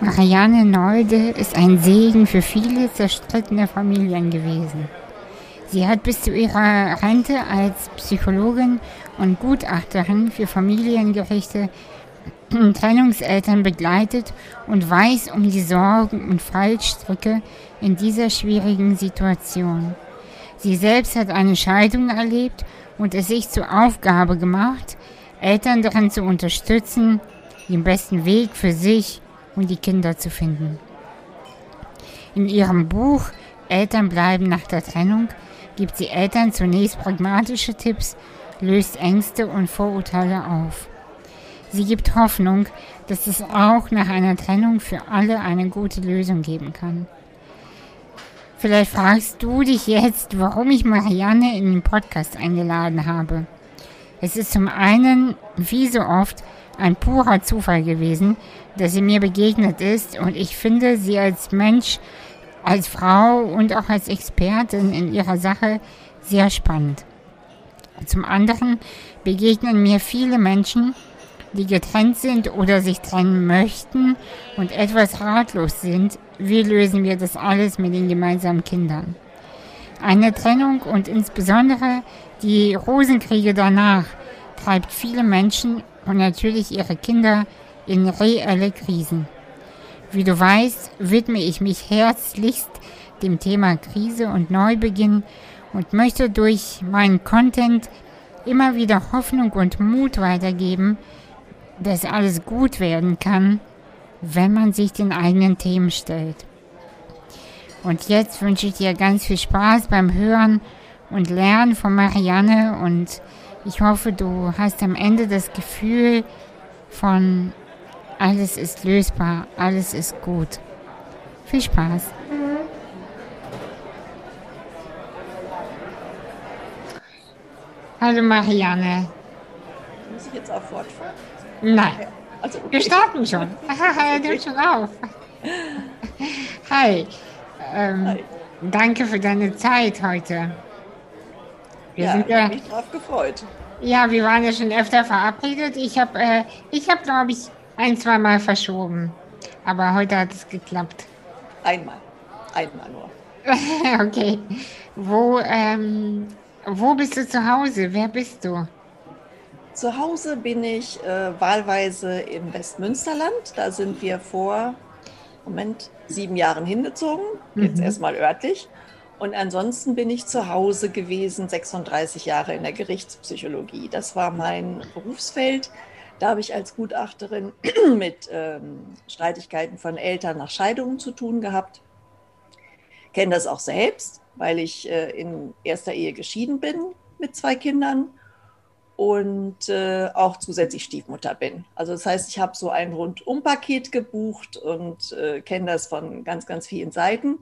Marianne Neude ist ein Segen für viele zerstrittene Familien gewesen. Sie hat bis zu ihrer Rente als Psychologin und Gutachterin für Familiengerichte Trennungseltern begleitet und weiß um die Sorgen und Fallstricke in dieser schwierigen Situation. Sie selbst hat eine Scheidung erlebt und es sich zur Aufgabe gemacht, Eltern darin zu unterstützen, den besten Weg für sich und die Kinder zu finden. In ihrem Buch Eltern bleiben nach der Trennung gibt sie Eltern zunächst pragmatische Tipps, löst Ängste und Vorurteile auf. Sie gibt Hoffnung, dass es auch nach einer Trennung für alle eine gute Lösung geben kann. Vielleicht fragst du dich jetzt, warum ich Marianne in den Podcast eingeladen habe. Es ist zum einen, wie so oft, ein purer Zufall gewesen, dass sie mir begegnet ist und ich finde sie als Mensch, als Frau und auch als Expertin in ihrer Sache sehr spannend. Zum anderen begegnen mir viele Menschen, die getrennt sind oder sich trennen möchten und etwas ratlos sind, wie lösen wir das alles mit den gemeinsamen Kindern. Eine Trennung und insbesondere die Rosenkriege danach treibt viele Menschen und natürlich ihre Kinder in reelle Krisen. Wie du weißt, widme ich mich herzlichst dem Thema Krise und Neubeginn und möchte durch meinen Content immer wieder Hoffnung und Mut weitergeben, dass alles gut werden kann, wenn man sich den eigenen Themen stellt. Und jetzt wünsche ich dir ganz viel Spaß beim Hören und Lernen von Marianne und ich hoffe, du hast am Ende das Gefühl von alles ist lösbar, alles ist gut. Viel Spaß. Hallo Marianne. Muss ich jetzt auch fortfahren? Nein. Also, okay. Wir starten schon. er nimmt schon auf. Hi. Ähm, Hi. Danke für deine Zeit heute. Wir ja, sind ja, mich drauf gefreut. Ja, wir waren ja schon öfter verabredet. Ich habe, äh, ich habe, glaube ich, ein, zwei Mal verschoben. Aber heute hat es geklappt. Einmal. Einmal nur. okay. Wo, ähm, wo bist du zu Hause? Wer bist du? Zu Hause bin ich äh, wahlweise im Westmünsterland. Da sind wir vor, Moment, sieben Jahren hingezogen. Jetzt mhm. erstmal örtlich. Und ansonsten bin ich zu Hause gewesen, 36 Jahre in der Gerichtspsychologie. Das war mein Berufsfeld. Da habe ich als Gutachterin mit ähm, Streitigkeiten von Eltern nach Scheidungen zu tun gehabt. Kenne das auch selbst, weil ich äh, in erster Ehe geschieden bin mit zwei Kindern und äh, auch zusätzlich Stiefmutter bin. Also das heißt, ich habe so ein Rundumpaket gebucht und äh, kenne das von ganz, ganz vielen Seiten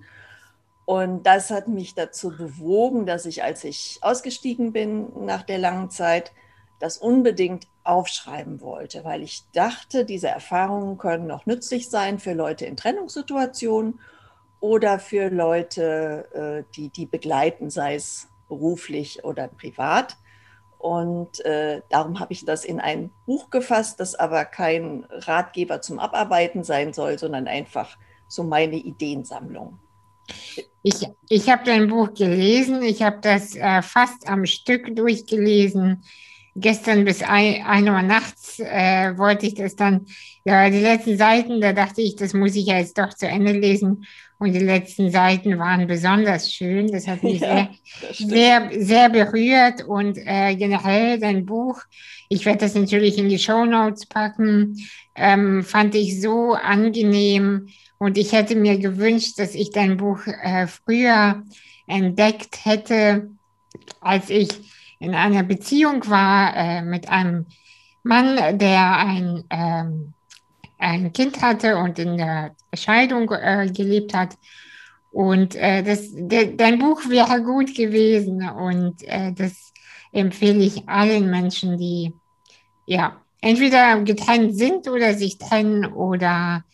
und das hat mich dazu bewogen, dass ich, als ich ausgestiegen bin nach der langen Zeit, das unbedingt aufschreiben wollte, weil ich dachte, diese Erfahrungen können noch nützlich sein für Leute in Trennungssituationen oder für Leute, äh, die die begleiten, sei es beruflich oder privat. Und äh, darum habe ich das in ein Buch gefasst, das aber kein Ratgeber zum Abarbeiten sein soll, sondern einfach so meine Ideensammlung. Ich, ich habe dein Buch gelesen, ich habe das äh, fast am Stück durchgelesen. Gestern bis ein, ein Uhr nachts äh, wollte ich das dann, ja, die letzten Seiten, da dachte ich, das muss ich ja jetzt doch zu Ende lesen. Und die letzten Seiten waren besonders schön. Das hat mich ja, sehr, sehr, sehr berührt. Und äh, generell dein Buch, ich werde das natürlich in die Show Notes packen, ähm, fand ich so angenehm und ich hätte mir gewünscht, dass ich dein Buch äh, früher entdeckt hätte, als ich in einer Beziehung war äh, mit einem Mann, der ein, ähm, ein Kind hatte und in der Scheidung äh, gelebt hat. Und äh, das, de, dein Buch wäre gut gewesen und äh, das empfehle ich allen Menschen, die ja entweder getrennt sind oder sich trennen oder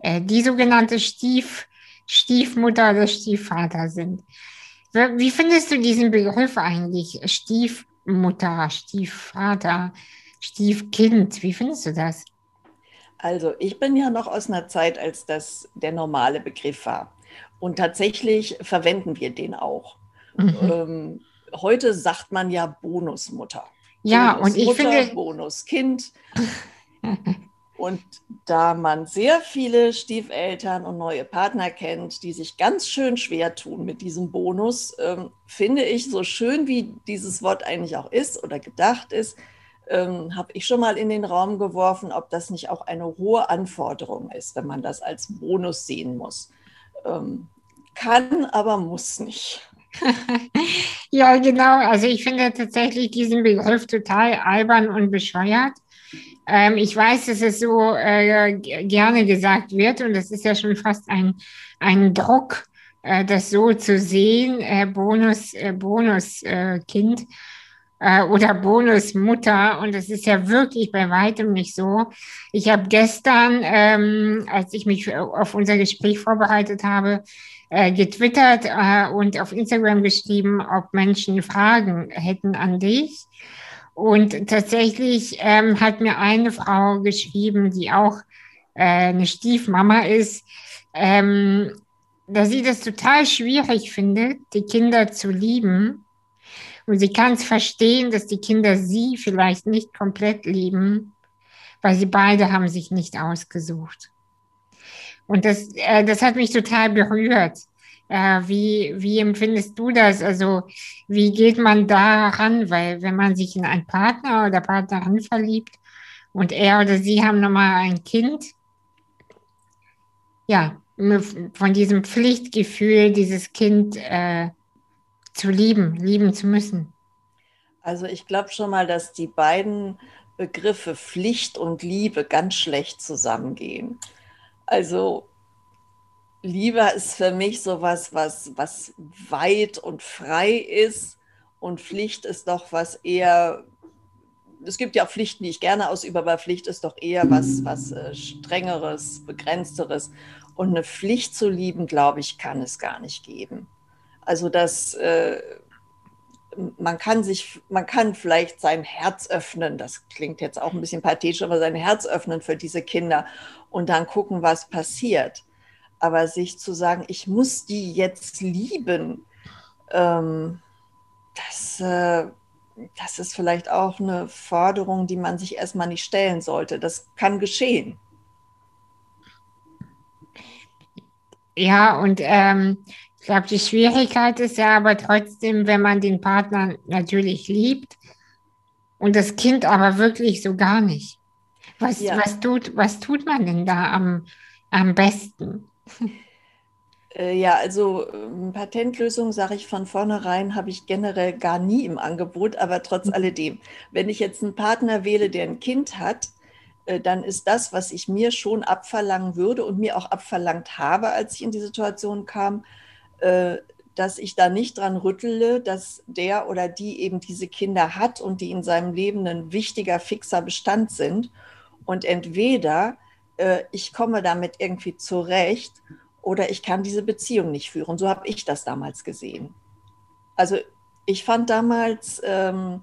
äh, die sogenannte Stief, Stiefmutter oder Stiefvater sind. Wie findest du diesen Begriff eigentlich? Stiefmutter, Stiefvater, Stiefkind, wie findest du das? Also ich bin ja noch aus einer Zeit, als das der normale Begriff war. Und tatsächlich verwenden wir den auch. Mhm. Ähm, heute sagt man ja Bonusmutter. Ja, Bonus und ich finde. Bonuskind. und da man sehr viele Stiefeltern und neue Partner kennt, die sich ganz schön schwer tun mit diesem Bonus, ähm, finde ich, so schön wie dieses Wort eigentlich auch ist oder gedacht ist, ähm, habe ich schon mal in den Raum geworfen, ob das nicht auch eine hohe Anforderung ist, wenn man das als Bonus sehen muss. Ähm, kann, aber muss nicht. ja, genau. Also ich finde tatsächlich diesen Begriff total albern und bescheuert. Ähm, ich weiß, dass es so äh, gerne gesagt wird und das ist ja schon fast ein, ein Druck, äh, das so zu sehen, äh, Bonus, äh, Bonuskind äh, oder Bonusmutter und das ist ja wirklich bei weitem nicht so. Ich habe gestern, ähm, als ich mich auf unser Gespräch vorbereitet habe, äh, getwittert äh, und auf Instagram geschrieben, ob Menschen Fragen hätten an dich. Und tatsächlich ähm, hat mir eine Frau geschrieben, die auch äh, eine Stiefmama ist, ähm, dass sie das total schwierig findet, die Kinder zu lieben. Und sie kann es verstehen, dass die Kinder sie vielleicht nicht komplett lieben, weil sie beide haben sich nicht ausgesucht. Und das, äh, das hat mich total berührt. Äh, wie, wie empfindest du das? Also, wie geht man da ran? Weil, wenn man sich in einen Partner oder Partnerin verliebt und er oder sie haben nochmal ein Kind, ja, von diesem Pflichtgefühl, dieses Kind äh, zu lieben, lieben zu müssen. Also, ich glaube schon mal, dass die beiden Begriffe Pflicht und Liebe ganz schlecht zusammengehen. Also Liebe ist für mich sowas, was, was weit und frei ist und Pflicht ist doch was eher, es gibt ja auch Pflichten, die ich gerne ausübe, aber Pflicht ist doch eher was, was äh, strengeres, begrenzteres. Und eine Pflicht zu lieben, glaube ich, kann es gar nicht geben. Also das, äh, man kann sich, man kann vielleicht sein Herz öffnen, das klingt jetzt auch ein bisschen pathetisch, aber sein Herz öffnen für diese Kinder und dann gucken, was passiert. Aber sich zu sagen, ich muss die jetzt lieben, ähm, das, äh, das ist vielleicht auch eine Forderung, die man sich erstmal nicht stellen sollte. Das kann geschehen. Ja, und ähm, ich glaube, die Schwierigkeit ist ja aber trotzdem, wenn man den Partner natürlich liebt und das Kind aber wirklich so gar nicht. Was, ja. was, tut, was tut man denn da am, am besten? Äh, ja, also ähm, Patentlösung, sage ich von vornherein, habe ich generell gar nie im Angebot, aber trotz mhm. alledem, wenn ich jetzt einen Partner wähle, der ein Kind hat, äh, dann ist das, was ich mir schon abverlangen würde und mir auch abverlangt habe, als ich in die Situation kam, äh, dass ich da nicht dran rüttele, dass der oder die eben diese Kinder hat und die in seinem Leben ein wichtiger, fixer Bestand sind. Und entweder äh, ich komme damit irgendwie zurecht oder ich kann diese Beziehung nicht führen. So habe ich das damals gesehen. Also ich fand damals, ähm,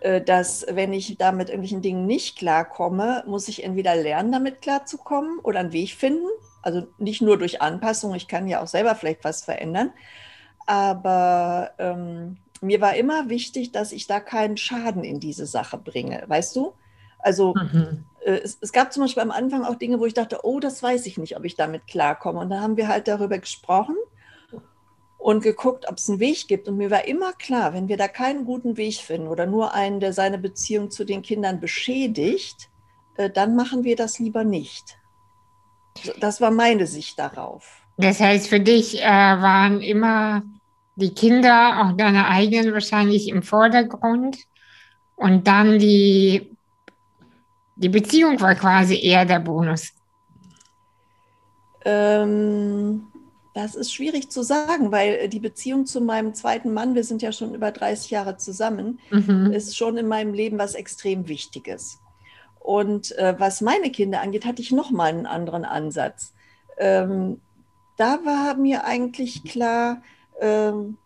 äh, dass wenn ich da mit irgendwelchen Dingen nicht klarkomme, muss ich entweder lernen, damit klarzukommen oder einen Weg finden. Also nicht nur durch Anpassung, ich kann ja auch selber vielleicht was verändern. Aber ähm, mir war immer wichtig, dass ich da keinen Schaden in diese Sache bringe, weißt du? Also mhm. Äh, es, es, gab zum Beispiel am Anfang auch Dinge, wo ich dachte, oh, das weiß ich nicht, ob ich damit klarkomme. Und da haben wir halt darüber gesprochen und geguckt, ob es einen Weg gibt. Und mir war immer klar, wenn wir da keinen guten Weg finden oder nur einen, der seine Beziehung zu den Kindern beschädigt, äh, dann machen wir das lieber nicht. Das war meine Sicht darauf. Das heißt, für dich äh, waren immer die Kinder, auch deine eigenen wahrscheinlich im Vordergrund und dann die die Beziehung war quasi eher der Bonus. Ähm, das ist schwierig zu sagen, weil die Beziehung zu meinem zweiten Mann, wir sind ja schon über 30 Jahre zusammen, mhm. ist schon in meinem Leben was extrem Wichtiges. Und äh, was meine Kinder angeht, hatte ich noch mal einen anderen Ansatz. Ähm, da war mir eigentlich klar, ähm,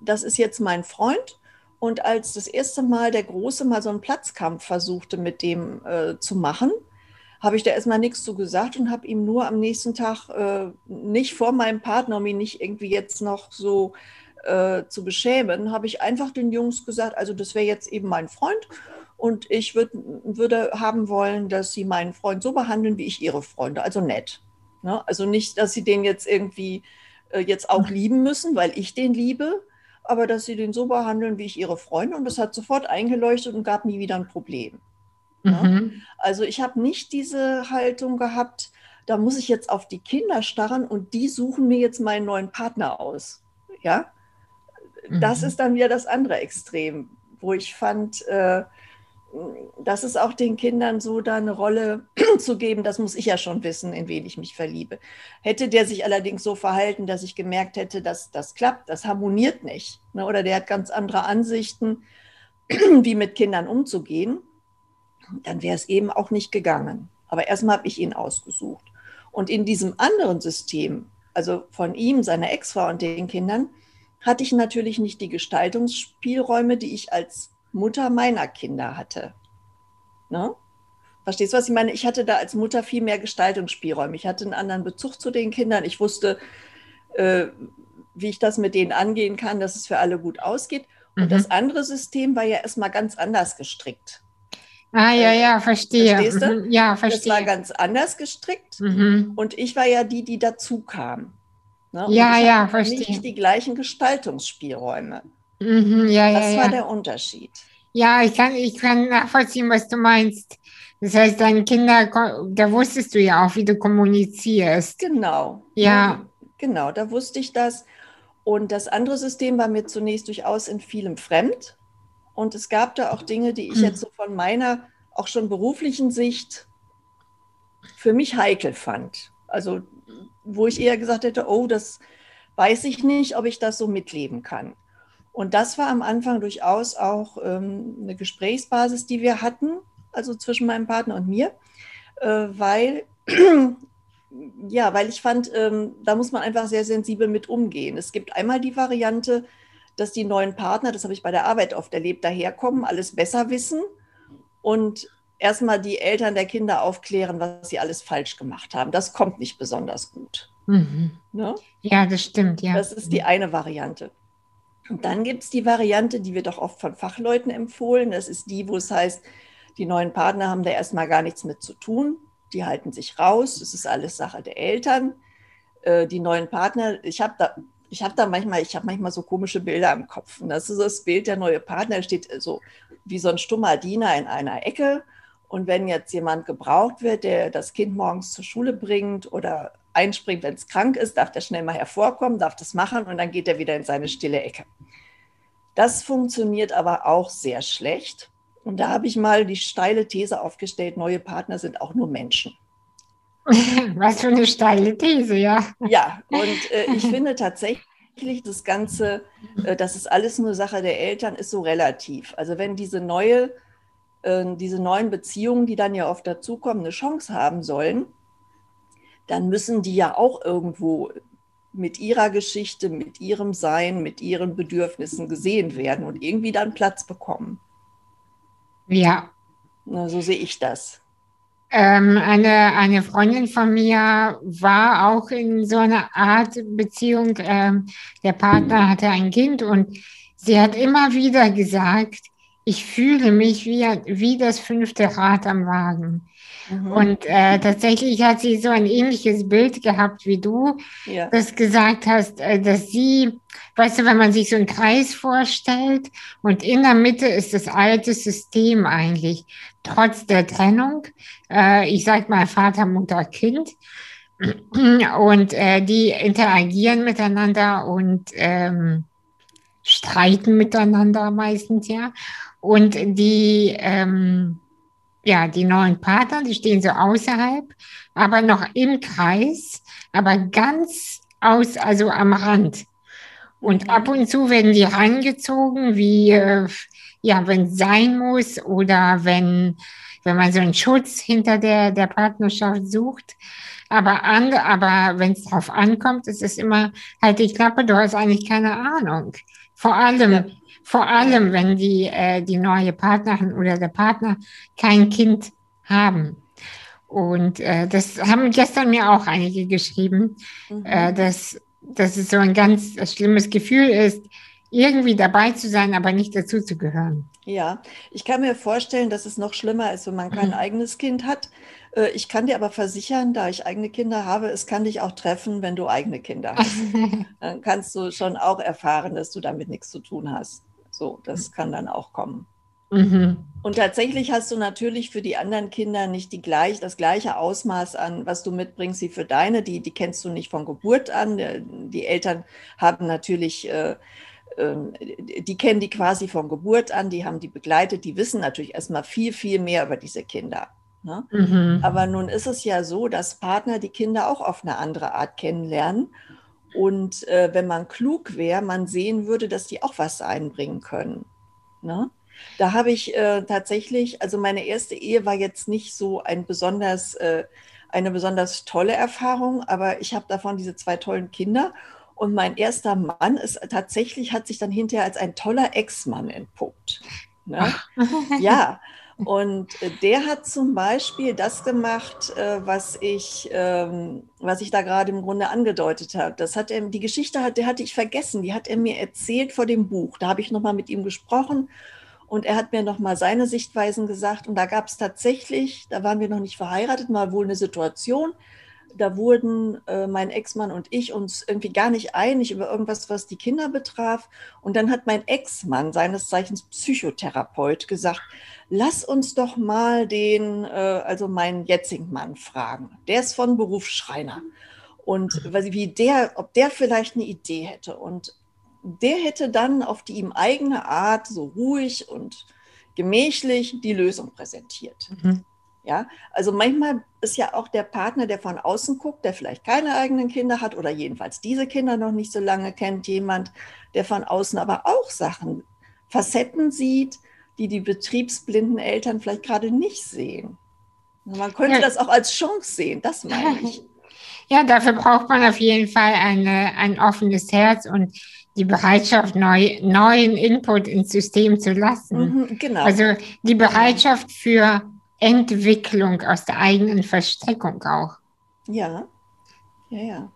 das ist jetzt mein Freund und als das erste Mal der Große mal so einen Platzkampf versuchte, mit dem äh, zu machen, habe ich da erstmal nichts zu gesagt und habe ihm nur am nächsten Tag äh, nicht vor meinem Partner, um ihn nicht irgendwie jetzt noch so äh, zu beschämen, habe ich einfach den Jungs gesagt, also das wäre jetzt eben mein Freund und ich würd, würde haben wollen, dass sie meinen Freund so behandeln, wie ich ihre Freunde, also nett. Ne? Also nicht, dass sie den jetzt irgendwie äh, jetzt auch lieben müssen, weil ich den liebe, aber dass sie den so behandeln, wie ich ihre Freunde. Und das hat sofort eingeleuchtet und gab nie wieder ein Problem. Ne? Mhm. Also ich habe nicht diese Haltung gehabt, da muss ich jetzt auf die Kinder starren und die suchen mir jetzt meinen neuen Partner aus. Ja, mhm. das ist dann wieder das andere Extrem, wo ich fand, äh, das ist auch den Kindern so da eine Rolle zu geben, das muss ich ja schon wissen, in wen ich mich verliebe. Hätte der sich allerdings so verhalten, dass ich gemerkt hätte, dass das klappt, das harmoniert nicht, ne, oder der hat ganz andere Ansichten, wie mit Kindern umzugehen, dann wäre es eben auch nicht gegangen. Aber erstmal habe ich ihn ausgesucht. Und in diesem anderen System, also von ihm, seiner Ex-Frau und den Kindern, hatte ich natürlich nicht die Gestaltungsspielräume, die ich als Mutter meiner Kinder hatte. Ne? Verstehst du, was ich meine? Ich hatte da als Mutter viel mehr Gestaltungsspielräume. Ich hatte einen anderen Bezug zu den Kindern. Ich wusste, äh, wie ich das mit denen angehen kann, dass es für alle gut ausgeht. Und mhm. das andere System war ja erstmal ganz anders gestrickt. Ah, ja, ja, äh, verstehe. Verstehst du? Mhm. Ja, verstehe. Das war ganz anders gestrickt. Mhm. Und ich war ja die, die dazu kam. Ne? Ja, ja, verstehe. Nicht die gleichen Gestaltungsspielräume. Mhm, ja, das ja, war ja. der Unterschied. Ja, ich kann, ich kann nachvollziehen, was du meinst. Das heißt, deine Kinder, da wusstest du ja auch, wie du kommunizierst. Genau. Ja. Genau, da wusste ich das. Und das andere System war mir zunächst durchaus in vielem fremd. Und es gab da auch Dinge, die ich hm. jetzt so von meiner auch schon beruflichen Sicht für mich heikel fand. Also wo ich eher gesagt hätte, oh, das weiß ich nicht, ob ich das so mitleben kann. Und das war am Anfang durchaus auch ähm, eine Gesprächsbasis, die wir hatten, also zwischen meinem Partner und mir, äh, weil, ja, weil ich fand, ähm, da muss man einfach sehr sensibel mit umgehen. Es gibt einmal die Variante, dass die neuen Partner, das habe ich bei der Arbeit oft erlebt, daherkommen, alles besser wissen und erstmal die Eltern der Kinder aufklären, was sie alles falsch gemacht haben. Das kommt nicht besonders gut. Mhm. Ne? Ja, das stimmt, ja. Das ist die eine Variante. Und dann gibt es die Variante, die wird auch oft von Fachleuten empfohlen. Das ist die, wo es heißt, die neuen Partner haben da erstmal gar nichts mit zu tun. Die halten sich raus. Es ist alles Sache der Eltern. Äh, die neuen Partner, ich habe da, ich habe da manchmal, ich habe manchmal so komische Bilder im Kopf. Und das ist das Bild, der neue Partner steht so wie so ein stummer Diener in einer Ecke. Und wenn jetzt jemand gebraucht wird, der das Kind morgens zur Schule bringt oder einspringt, wenn es krank ist, darf der schnell mal hervorkommen, darf das machen und dann geht er wieder in seine stille Ecke. Das funktioniert aber auch sehr schlecht. Und da habe ich mal die steile These aufgestellt, neue Partner sind auch nur Menschen. Was für eine steile These, ja. Ja, und äh, ich finde tatsächlich, das Ganze, äh, das ist alles nur Sache der Eltern, ist so relativ. Also wenn diese neue, äh, diese neuen Beziehungen, die dann ja oft dazukommen, eine Chance haben sollen, dann müssen die ja auch irgendwo mit ihrer Geschichte, mit ihrem Sein, mit ihren Bedürfnissen gesehen werden und irgendwie dann Platz bekommen. Ja. Na, so sehe ich das. Ähm, eine, eine Freundin von mir war auch in so einer Art Beziehung. Ähm, der Partner hatte ein Kind und sie hat immer wieder gesagt, ich fühle mich wie, wie das fünfte Rad am Wagen. Mhm. Und äh, tatsächlich hat sie so ein ähnliches Bild gehabt wie du, ja. das gesagt hast, äh, dass sie, weißt du, wenn man sich so einen Kreis vorstellt und in der Mitte ist das alte System eigentlich, trotz der Trennung, äh, ich sag mal Vater, Mutter, Kind, und äh, die interagieren miteinander und ähm, streiten miteinander meistens ja. Und die ähm, ja, die neuen Partner, die stehen so außerhalb, aber noch im Kreis, aber ganz aus, also am Rand. Und ab und zu werden die rangezogen, wie, äh, ja, wenn es sein muss oder wenn, wenn man so einen Schutz hinter der, der Partnerschaft sucht. Aber, an, aber wenn es drauf ankommt, ist es immer halt die Klappe, du hast eigentlich keine Ahnung. Vor allem, ja. Vor allem, wenn die, äh, die neue Partnerin oder der Partner kein Kind haben. Und äh, das haben gestern mir auch einige geschrieben, mhm. äh, dass, dass es so ein ganz schlimmes Gefühl ist, irgendwie dabei zu sein, aber nicht dazu zu gehören. Ja, ich kann mir vorstellen, dass es noch schlimmer ist, wenn man kein mhm. eigenes Kind hat. Äh, ich kann dir aber versichern, da ich eigene Kinder habe, es kann dich auch treffen, wenn du eigene Kinder hast. Dann kannst du schon auch erfahren, dass du damit nichts zu tun hast. So, das kann dann auch kommen. Mhm. Und tatsächlich hast du natürlich für die anderen Kinder nicht die gleich, das gleiche Ausmaß an, was du mitbringst, wie für deine. Die, die kennst du nicht von Geburt an. Die Eltern haben natürlich, äh, äh, die kennen die quasi von Geburt an, die haben die begleitet, die wissen natürlich erstmal viel, viel mehr über diese Kinder. Ne? Mhm. Aber nun ist es ja so, dass Partner die Kinder auch auf eine andere Art kennenlernen. Und äh, wenn man klug wäre, man sehen würde, dass die auch was einbringen können. Ne? Da habe ich äh, tatsächlich, also meine erste Ehe war jetzt nicht so ein besonders, äh, eine besonders tolle Erfahrung, aber ich habe davon diese zwei tollen Kinder. Und mein erster Mann ist tatsächlich, hat sich dann hinterher als ein toller Ex-Mann entpuppt. Ne? ja, und äh, der hat zum Beispiel das gemacht, äh, was ich, ähm, was ich da gerade im Grunde angedeutet habe. Das hat er, die Geschichte hat, der hatte ich vergessen. Die hat er mir erzählt vor dem Buch. Da habe ich nochmal mit ihm gesprochen und er hat mir nochmal seine Sichtweisen gesagt. Und da gab es tatsächlich, da waren wir noch nicht verheiratet, mal wohl eine Situation. Da wurden äh, mein Ex-Mann und ich uns irgendwie gar nicht einig über irgendwas, was die Kinder betraf. Und dann hat mein Ex-Mann, seines Zeichens Psychotherapeut, gesagt, lass uns doch mal den, äh, also meinen jetzigen Mann fragen. Der ist von Beruf Schreiner. Und wie der, ob der vielleicht eine Idee hätte. Und der hätte dann auf die ihm eigene Art so ruhig und gemächlich die Lösung präsentiert. Mhm. Ja, also manchmal ist ja auch der Partner, der von außen guckt, der vielleicht keine eigenen Kinder hat oder jedenfalls diese Kinder noch nicht so lange kennt, jemand, der von außen aber auch Sachen, Facetten sieht, die die betriebsblinden Eltern vielleicht gerade nicht sehen. Man könnte ja. das auch als Chance sehen, das meine ich. Ja, dafür braucht man auf jeden Fall eine, ein offenes Herz und die Bereitschaft, neu, neuen Input ins System zu lassen. Mhm, genau. Also die Bereitschaft für Entwicklung aus der eigenen Verstrickung auch. Ja, ja, ja.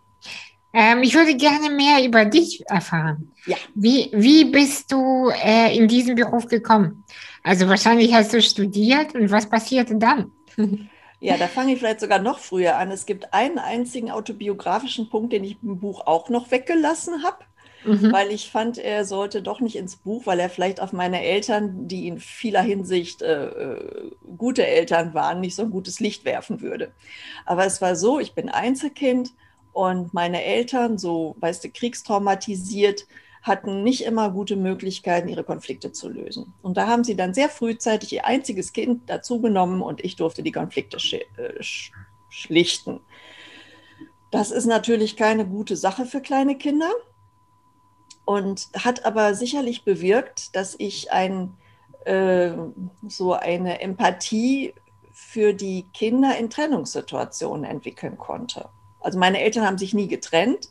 Ähm, ich würde gerne mehr über dich erfahren. Ja. Wie, wie bist du äh, in diesen Beruf gekommen? Also wahrscheinlich hast du studiert und was passierte dann? Ja, da fange ich vielleicht sogar noch früher an. Es gibt einen einzigen autobiografischen Punkt, den ich im Buch auch noch weggelassen habe mhm. weil ich fand, er sollte doch nicht ins Buch, weil er vielleicht auf meine Eltern, die in vieler Hinsicht äh, äh, gute Eltern waren, nicht so ein gutes Licht werfen würde. Aber es war so, ich bin Einzelkind und meine Eltern, so, weißt du, kriegstraumatisiert, hatten nicht immer gute Möglichkeiten, ihre Konflikte zu lösen. Und da haben sie dann sehr frühzeitig ihr einziges Kind dazu genommen und ich durfte die Konflikte sch äh, schlichten. Das ist natürlich keine gute Sache für kleine Kinder und hat aber sicherlich bewirkt, dass ich ein, äh, so eine Empathie für die Kinder in Trennungssituationen entwickeln konnte. Also meine Eltern haben sich nie getrennt,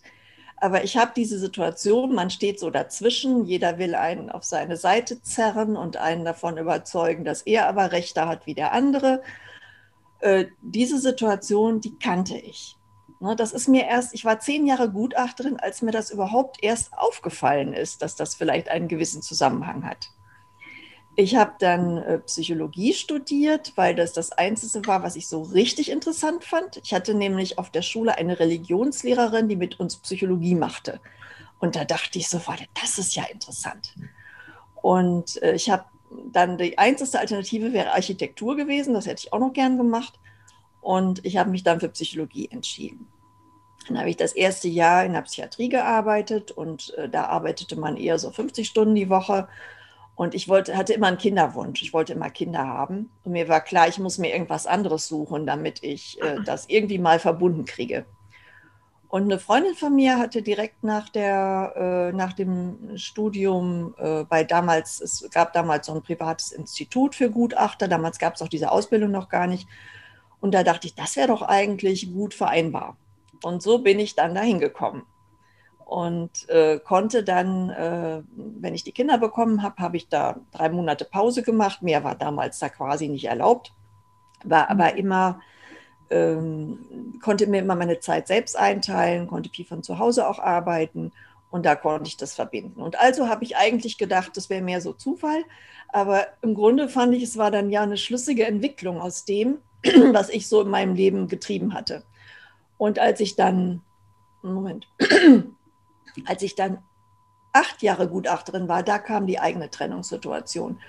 aber ich habe diese Situation, man steht so dazwischen, jeder will einen auf seine Seite zerren und einen davon überzeugen, dass er aber Rechte hat wie der andere. Äh, diese Situation, die kannte ich. Ne, das ist mir erst, ich war zehn Jahre Gutachterin, als mir das überhaupt erst aufgefallen ist, dass das vielleicht einen gewissen Zusammenhang hat. Ich habe dann äh, Psychologie studiert, weil das das Einzige war, was ich so richtig interessant fand. Ich hatte nämlich auf der Schule eine Religionslehrerin, die mit uns Psychologie machte. Und da dachte ich so, warte, das ist ja interessant. Und äh, ich habe dann die einzige Alternative wäre Architektur gewesen, das hätte ich auch noch gern gemacht. Und ich habe mich dann für Psychologie entschieden. Dann habe ich das erste Jahr in der Psychiatrie gearbeitet und äh, da arbeitete man eher so 50 Stunden die Woche. Und ich wollte, hatte immer einen Kinderwunsch. Ich wollte immer Kinder haben. Und mir war klar, ich muss mir irgendwas anderes suchen, damit ich äh, das irgendwie mal verbunden kriege. Und eine Freundin von mir hatte direkt nach, der, äh, nach dem Studium äh, bei damals, es gab damals so ein privates Institut für Gutachter, damals gab es auch diese Ausbildung noch gar nicht. Und da dachte ich, das wäre doch eigentlich gut vereinbar. Und so bin ich dann dahin gekommen. Und äh, konnte dann, äh, wenn ich die Kinder bekommen habe, habe ich da drei Monate Pause gemacht. Mehr war damals da quasi nicht erlaubt. War aber mhm. immer ähm, konnte mir immer meine Zeit selbst einteilen, konnte viel von zu Hause auch arbeiten und da konnte ich das verbinden. Und also habe ich eigentlich gedacht, das wäre mehr so Zufall, aber im Grunde fand ich, es war dann ja eine schlüssige Entwicklung aus dem, was ich so in meinem Leben getrieben hatte. Und als ich dann, Moment, als ich dann acht Jahre Gutachterin war, da kam die eigene Trennungssituation.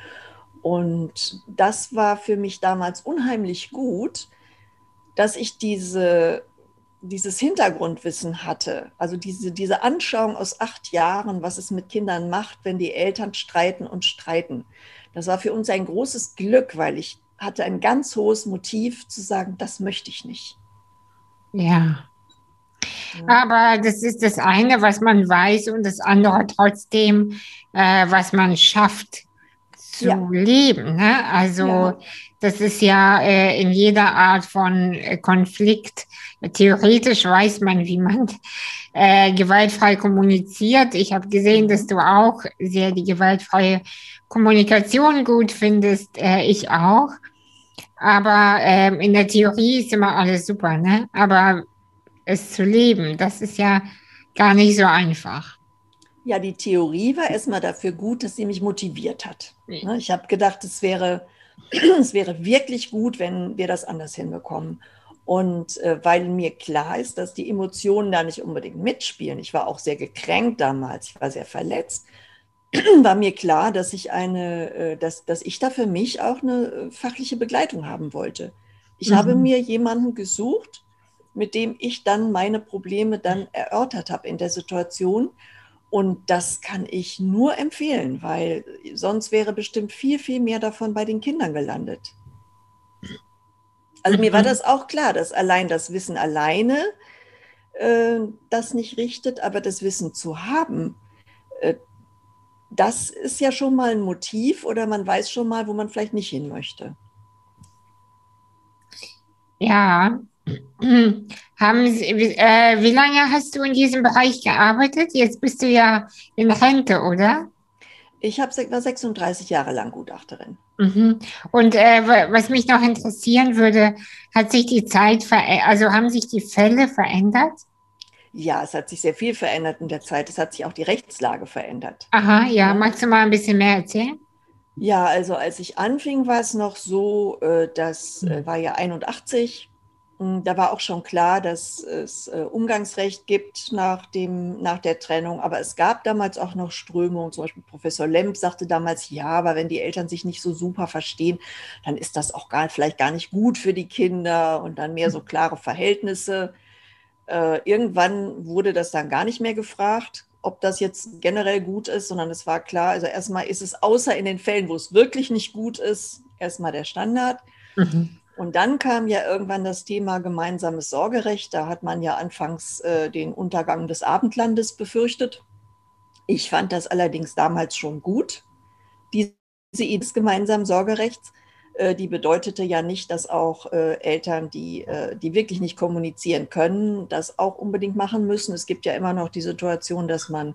Und das war für mich damals unheimlich gut, dass ich diese, dieses Hintergrundwissen hatte, also diese, diese Anschauung aus acht Jahren, was es mit Kindern macht, wenn die Eltern streiten und streiten. Das war für uns ein großes Glück, weil ich hatte ein ganz hohes Motiv zu sagen, das möchte ich nicht. Ja. Aber das ist das eine, was man weiß und das andere trotzdem, äh, was man schafft zu ja. leben. Ne? Also ja. das ist ja äh, in jeder Art von äh, Konflikt. Theoretisch weiß man, wie man äh, gewaltfrei kommuniziert. Ich habe gesehen, dass du auch sehr die gewaltfreie Kommunikation gut findest. Äh, ich auch. Aber ähm, in der Theorie ist immer alles super, ne? Aber es zu leben, das ist ja gar nicht so einfach. Ja, die Theorie war erstmal dafür gut, dass sie mich motiviert hat. Ne, ich habe gedacht, es wäre, es wäre wirklich gut, wenn wir das anders hinbekommen. Und äh, weil mir klar ist, dass die Emotionen da nicht unbedingt mitspielen, ich war auch sehr gekränkt damals, ich war sehr verletzt, war mir klar, dass ich eine, äh, dass, dass ich da für mich auch eine äh, fachliche Begleitung haben wollte. Ich mhm. habe mir jemanden gesucht, mit dem ich dann meine Probleme dann erörtert habe in der Situation. Und das kann ich nur empfehlen, weil sonst wäre bestimmt viel, viel mehr davon bei den Kindern gelandet. Also mir war mhm. das auch klar, dass allein das Wissen alleine äh, das nicht richtet, aber das Wissen zu haben, äh, das ist ja schon mal ein Motiv oder man weiß schon mal, wo man vielleicht nicht hin möchte. Ja, haben Sie, äh, wie lange hast du in diesem Bereich gearbeitet? Jetzt bist du ja in Rente, oder? Ich hab, war 36 Jahre lang Gutachterin. Mhm. Und äh, was mich noch interessieren würde, hat sich die Zeit verändert, also haben sich die Fälle verändert? Ja, es hat sich sehr viel verändert in der Zeit. Es hat sich auch die Rechtslage verändert. Aha, ja. Magst du mal ein bisschen mehr erzählen? Ja, also als ich anfing, war es noch so, äh, das äh, war ja 81. Hm, da war auch schon klar, dass es äh, Umgangsrecht gibt nach, dem, nach der Trennung. Aber es gab damals auch noch Strömungen. Zum Beispiel Professor Lemp sagte damals, ja, aber wenn die Eltern sich nicht so super verstehen, dann ist das auch gar, vielleicht gar nicht gut für die Kinder und dann mehr so klare Verhältnisse. Äh, irgendwann wurde das dann gar nicht mehr gefragt, ob das jetzt generell gut ist, sondern es war klar, also erstmal ist es außer in den Fällen, wo es wirklich nicht gut ist, erstmal der Standard. Mhm. Und dann kam ja irgendwann das Thema gemeinsames Sorgerecht. Da hat man ja anfangs äh, den Untergang des Abendlandes befürchtet. Ich fand das allerdings damals schon gut, diese Idee des gemeinsamen Sorgerechts. Äh, die bedeutete ja nicht, dass auch äh, Eltern, die, äh, die wirklich nicht kommunizieren können, das auch unbedingt machen müssen. Es gibt ja immer noch die Situation, dass man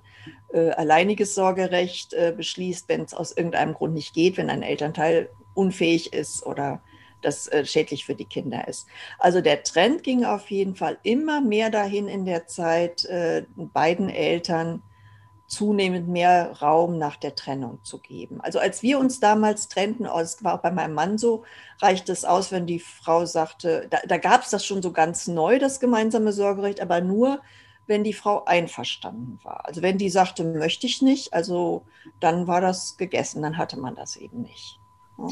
alleiniges Sorgerecht beschließt, wenn es aus irgendeinem Grund nicht geht, wenn ein Elternteil unfähig ist oder das schädlich für die Kinder ist. Also der Trend ging auf jeden Fall immer mehr dahin in der Zeit, beiden Eltern zunehmend mehr Raum nach der Trennung zu geben. Also als wir uns damals trennten, oh, es war auch bei meinem Mann so, reicht es aus, wenn die Frau sagte, da, da gab es das schon so ganz neu, das gemeinsame Sorgerecht, aber nur, wenn die Frau einverstanden war. Also wenn die sagte, möchte ich nicht, also dann war das gegessen, dann hatte man das eben nicht. Ja.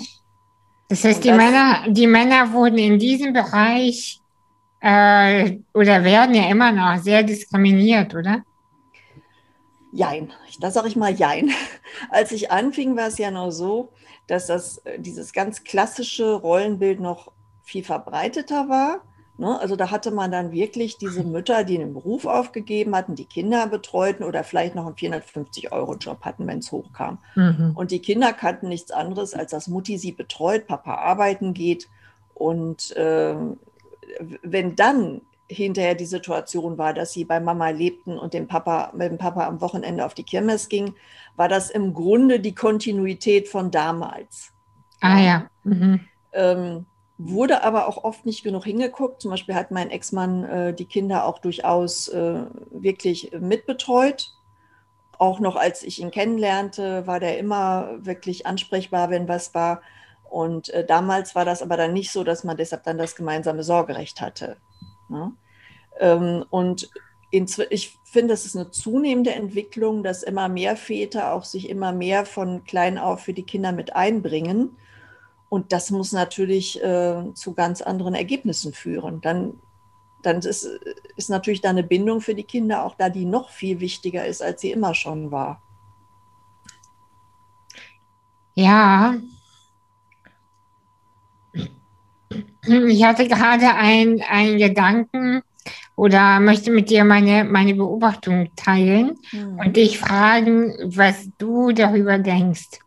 Das heißt, die, das, Männer, die Männer wurden in diesem Bereich äh, oder werden ja immer noch sehr diskriminiert, oder? Jein, da sage ich mal Jein. Als ich anfing, war es ja noch so, dass das, äh, dieses ganz klassische Rollenbild noch viel verbreiteter war. Ne? Also da hatte man dann wirklich diese Mütter, die einen Beruf aufgegeben hatten, die Kinder betreuten oder vielleicht noch einen 450-Euro-Job hatten, wenn es hochkam. Mhm. Und die Kinder kannten nichts anderes, als dass Mutti sie betreut, Papa arbeiten geht. Und äh, wenn dann hinterher die Situation war, dass sie bei Mama lebten und dem Papa, mit dem Papa am Wochenende auf die Kirmes ging, war das im Grunde die Kontinuität von damals. Ah ja. Mhm. Ähm, wurde aber auch oft nicht genug hingeguckt. Zum Beispiel hat mein Ex-Mann äh, die Kinder auch durchaus äh, wirklich mitbetreut. Auch noch als ich ihn kennenlernte, war der immer wirklich ansprechbar, wenn was war. Und äh, damals war das aber dann nicht so, dass man deshalb dann das gemeinsame Sorgerecht hatte. Ne? Ähm, und ich finde, es ist eine zunehmende Entwicklung, dass immer mehr Väter auch sich immer mehr von klein auf für die Kinder mit einbringen und das muss natürlich äh, zu ganz anderen Ergebnissen führen. Dann, dann ist, ist natürlich da eine Bindung für die Kinder auch da, die noch viel wichtiger ist, als sie immer schon war. Ja. Ich hatte gerade einen Gedanken oder möchte mit dir meine, meine Beobachtung teilen hm. und dich fragen, was du darüber denkst.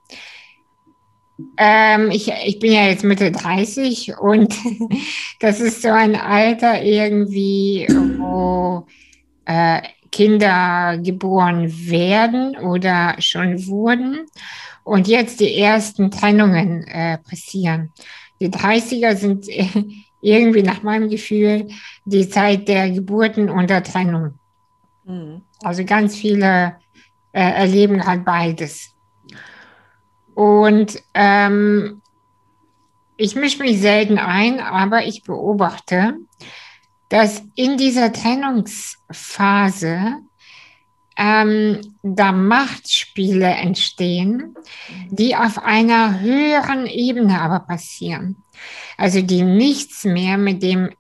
Ähm, ich, ich bin ja jetzt Mitte 30 und das ist so ein Alter irgendwie, wo äh, Kinder geboren werden oder schon wurden und jetzt die ersten Trennungen äh, passieren. Die 30er sind äh, irgendwie nach meinem Gefühl die Zeit der Geburten und der Trennung. Mhm. Also ganz viele äh, erleben halt beides. Und ähm, ich mische mich selten ein, aber ich beobachte, dass in dieser Trennungsphase ähm, da Machtspiele entstehen, die auf einer höheren Ebene aber passieren. Also die nichts mehr mit dem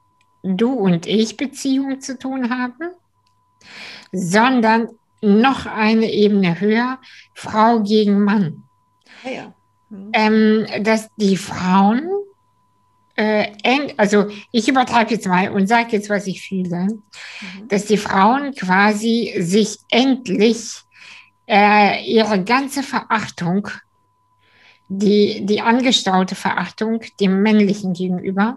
Du und ich Beziehung zu tun haben, sondern noch eine Ebene höher, Frau gegen Mann. Ah ja. Mhm. Ähm, dass die Frauen, äh, also ich übertreibe jetzt mal und sage jetzt, was ich fühle, mhm. dass die Frauen quasi sich endlich äh, ihre ganze Verachtung, die, die angestaute Verachtung dem Männlichen gegenüber,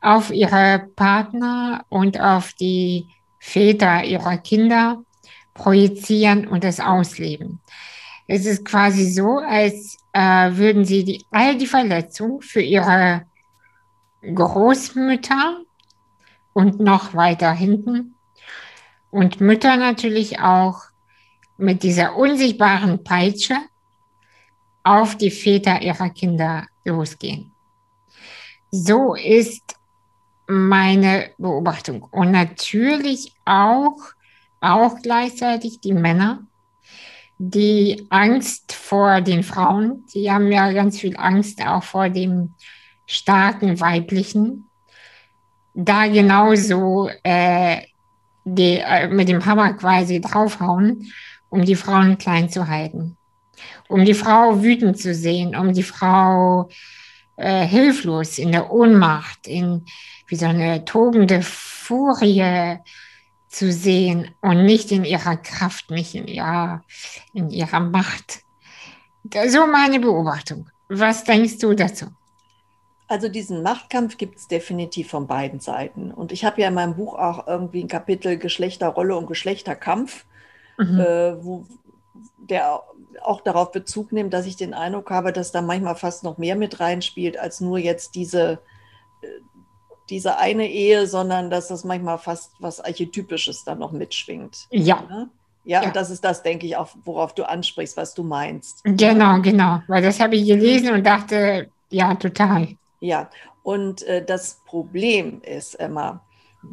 auf ihre Partner und auf die Väter ihrer Kinder projizieren und das ausleben. Es ist quasi so, als äh, würden sie die, all die Verletzungen für ihre Großmütter und noch weiter hinten und Mütter natürlich auch mit dieser unsichtbaren Peitsche auf die Väter ihrer Kinder losgehen. So ist meine Beobachtung. Und natürlich auch, auch gleichzeitig die Männer, die Angst vor den Frauen. Sie haben ja ganz viel Angst auch vor dem starken weiblichen. Da genauso äh, die, äh, mit dem Hammer quasi draufhauen, um die Frauen klein zu halten. Um die Frau wütend zu sehen, um die Frau äh, hilflos in der Ohnmacht, in wie so eine tobende Furie zu sehen und nicht in ihrer Kraft, nicht in ihrer, in ihrer Macht. So meine Beobachtung. Was denkst du dazu? Also diesen Machtkampf gibt es definitiv von beiden Seiten. Und ich habe ja in meinem Buch auch irgendwie ein Kapitel Geschlechterrolle und Geschlechterkampf, mhm. äh, wo der auch darauf Bezug nimmt, dass ich den Eindruck habe, dass da manchmal fast noch mehr mit reinspielt, als nur jetzt diese diese eine Ehe, sondern dass das manchmal fast was Archetypisches dann noch mitschwingt. Ja. Ne? Ja, ja, und das ist das, denke ich, auch, worauf du ansprichst, was du meinst. Genau, genau. Weil das habe ich gelesen und dachte, ja, total. Ja, und äh, das Problem ist immer,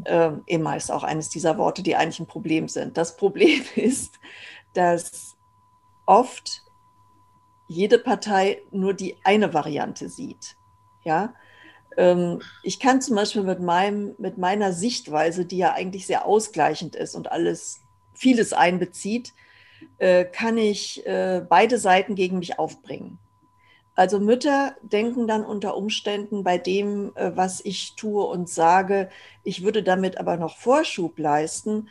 äh, immer ist auch eines dieser Worte, die eigentlich ein Problem sind. Das Problem ist, dass oft jede Partei nur die eine Variante sieht. Ja, ähm, ich kann zum Beispiel mit, meinem, mit meiner Sichtweise, die ja eigentlich sehr ausgleichend ist und alles, vieles einbezieht, äh, kann ich äh, beide Seiten gegen mich aufbringen. Also Mütter denken dann unter Umständen bei dem, äh, was ich tue und sage, ich würde damit aber noch Vorschub leisten,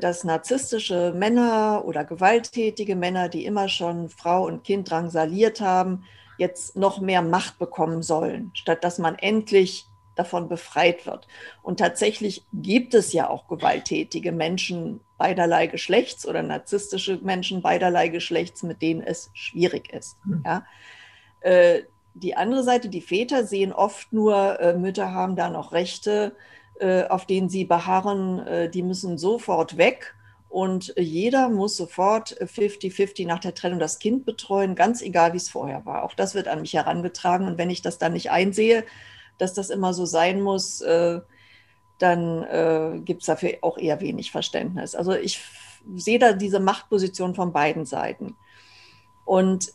dass narzisstische Männer oder gewalttätige Männer, die immer schon Frau und Kind drangsaliert haben, jetzt noch mehr Macht bekommen sollen, statt dass man endlich davon befreit wird. Und tatsächlich gibt es ja auch gewalttätige Menschen beiderlei Geschlechts oder narzisstische Menschen beiderlei Geschlechts, mit denen es schwierig ist. Mhm. Ja? Äh, die andere Seite, die Väter sehen oft nur, äh, Mütter haben da noch Rechte, äh, auf denen sie beharren, äh, die müssen sofort weg. Und jeder muss sofort 50-50 nach der Trennung das Kind betreuen, ganz egal, wie es vorher war. Auch das wird an mich herangetragen. Und wenn ich das dann nicht einsehe, dass das immer so sein muss, äh, dann gibt es dafür auch eher wenig Verständnis. Also ich sehe da diese Machtposition von beiden Seiten. Und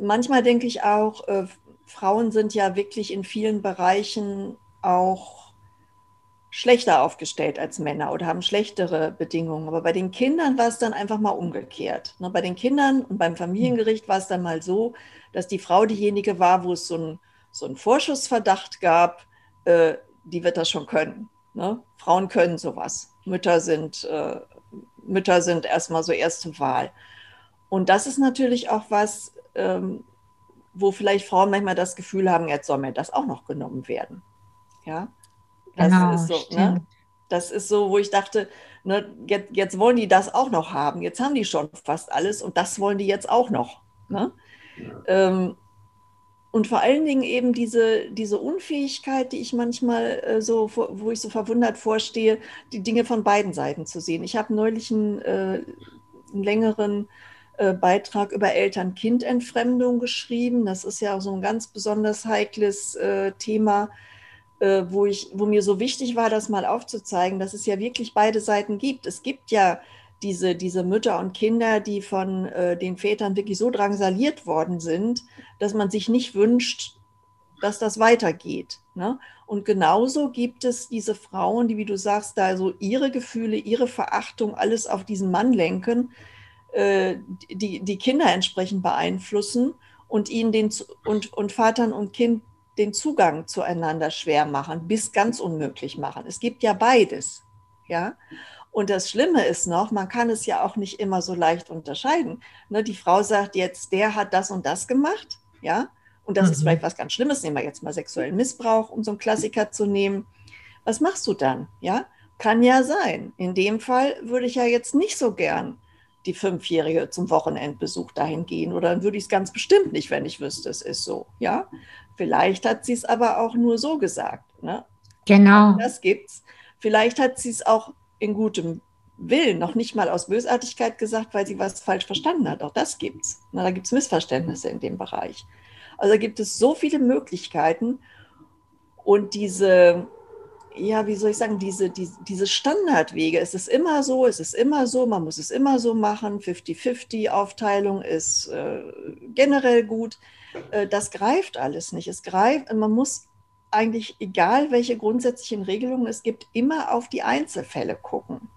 manchmal denke ich auch, äh, Frauen sind ja wirklich in vielen Bereichen auch schlechter aufgestellt als Männer oder haben schlechtere Bedingungen. Aber bei den Kindern war es dann einfach mal umgekehrt. Ne, bei den Kindern und beim Familiengericht war es dann mal so, dass die Frau diejenige war, wo es so, ein, so einen Vorschussverdacht gab, äh, die wird das schon können. Ne? Frauen können sowas. Mütter sind, äh, Mütter sind erstmal so erste Wahl. Und das ist natürlich auch was, ähm, wo vielleicht Frauen manchmal das Gefühl haben, jetzt soll mir das auch noch genommen werden. Ja, das genau, ist so. Ne? Das ist so, wo ich dachte, ne, jetzt, jetzt, wollen die das auch noch haben. Jetzt haben die schon fast alles und das wollen die jetzt auch noch. Ne? Ähm, und vor allen Dingen eben diese, diese Unfähigkeit, die ich manchmal äh, so, wo ich so verwundert vorstehe, die Dinge von beiden Seiten zu sehen. Ich habe neulich einen, äh, einen längeren Beitrag über Eltern-Kind-Entfremdung geschrieben. Das ist ja so ein ganz besonders heikles äh, Thema, äh, wo, ich, wo mir so wichtig war, das mal aufzuzeigen, dass es ja wirklich beide Seiten gibt. Es gibt ja diese, diese Mütter und Kinder, die von äh, den Vätern wirklich so drangsaliert worden sind, dass man sich nicht wünscht, dass das weitergeht. Ne? Und genauso gibt es diese Frauen, die, wie du sagst, da so ihre Gefühle, ihre Verachtung, alles auf diesen Mann lenken, äh, die, die Kinder entsprechend beeinflussen und ihnen den und, und Vatern und Kind den Zugang zueinander schwer machen, bis ganz unmöglich machen. Es gibt ja beides. Ja. Und das Schlimme ist noch, man kann es ja auch nicht immer so leicht unterscheiden. Ne, die Frau sagt jetzt, der hat das und das gemacht, ja, und das mhm. ist vielleicht was ganz Schlimmes. Nehmen wir jetzt mal sexuellen Missbrauch, um so einen Klassiker zu nehmen. Was machst du dann? Ja, kann ja sein. In dem Fall würde ich ja jetzt nicht so gern die Fünfjährige zum Wochenendbesuch dahin gehen. Oder dann würde ich es ganz bestimmt nicht, wenn ich wüsste, es ist so. Ja, vielleicht hat sie es aber auch nur so gesagt. Ne? Genau. Das gibt's. Vielleicht hat sie es auch in gutem Willen, noch nicht mal aus Bösartigkeit gesagt, weil sie was falsch verstanden hat. Auch das gibt's. Na, da gibt es Missverständnisse in dem Bereich. Also gibt es so viele Möglichkeiten und diese ja, wie soll ich sagen, diese, die, diese Standardwege, es ist immer so, es ist immer so, man muss es immer so machen, 50-50-Aufteilung ist äh, generell gut. Äh, das greift alles nicht. Es greift, man muss eigentlich, egal welche grundsätzlichen Regelungen es gibt, immer auf die Einzelfälle gucken.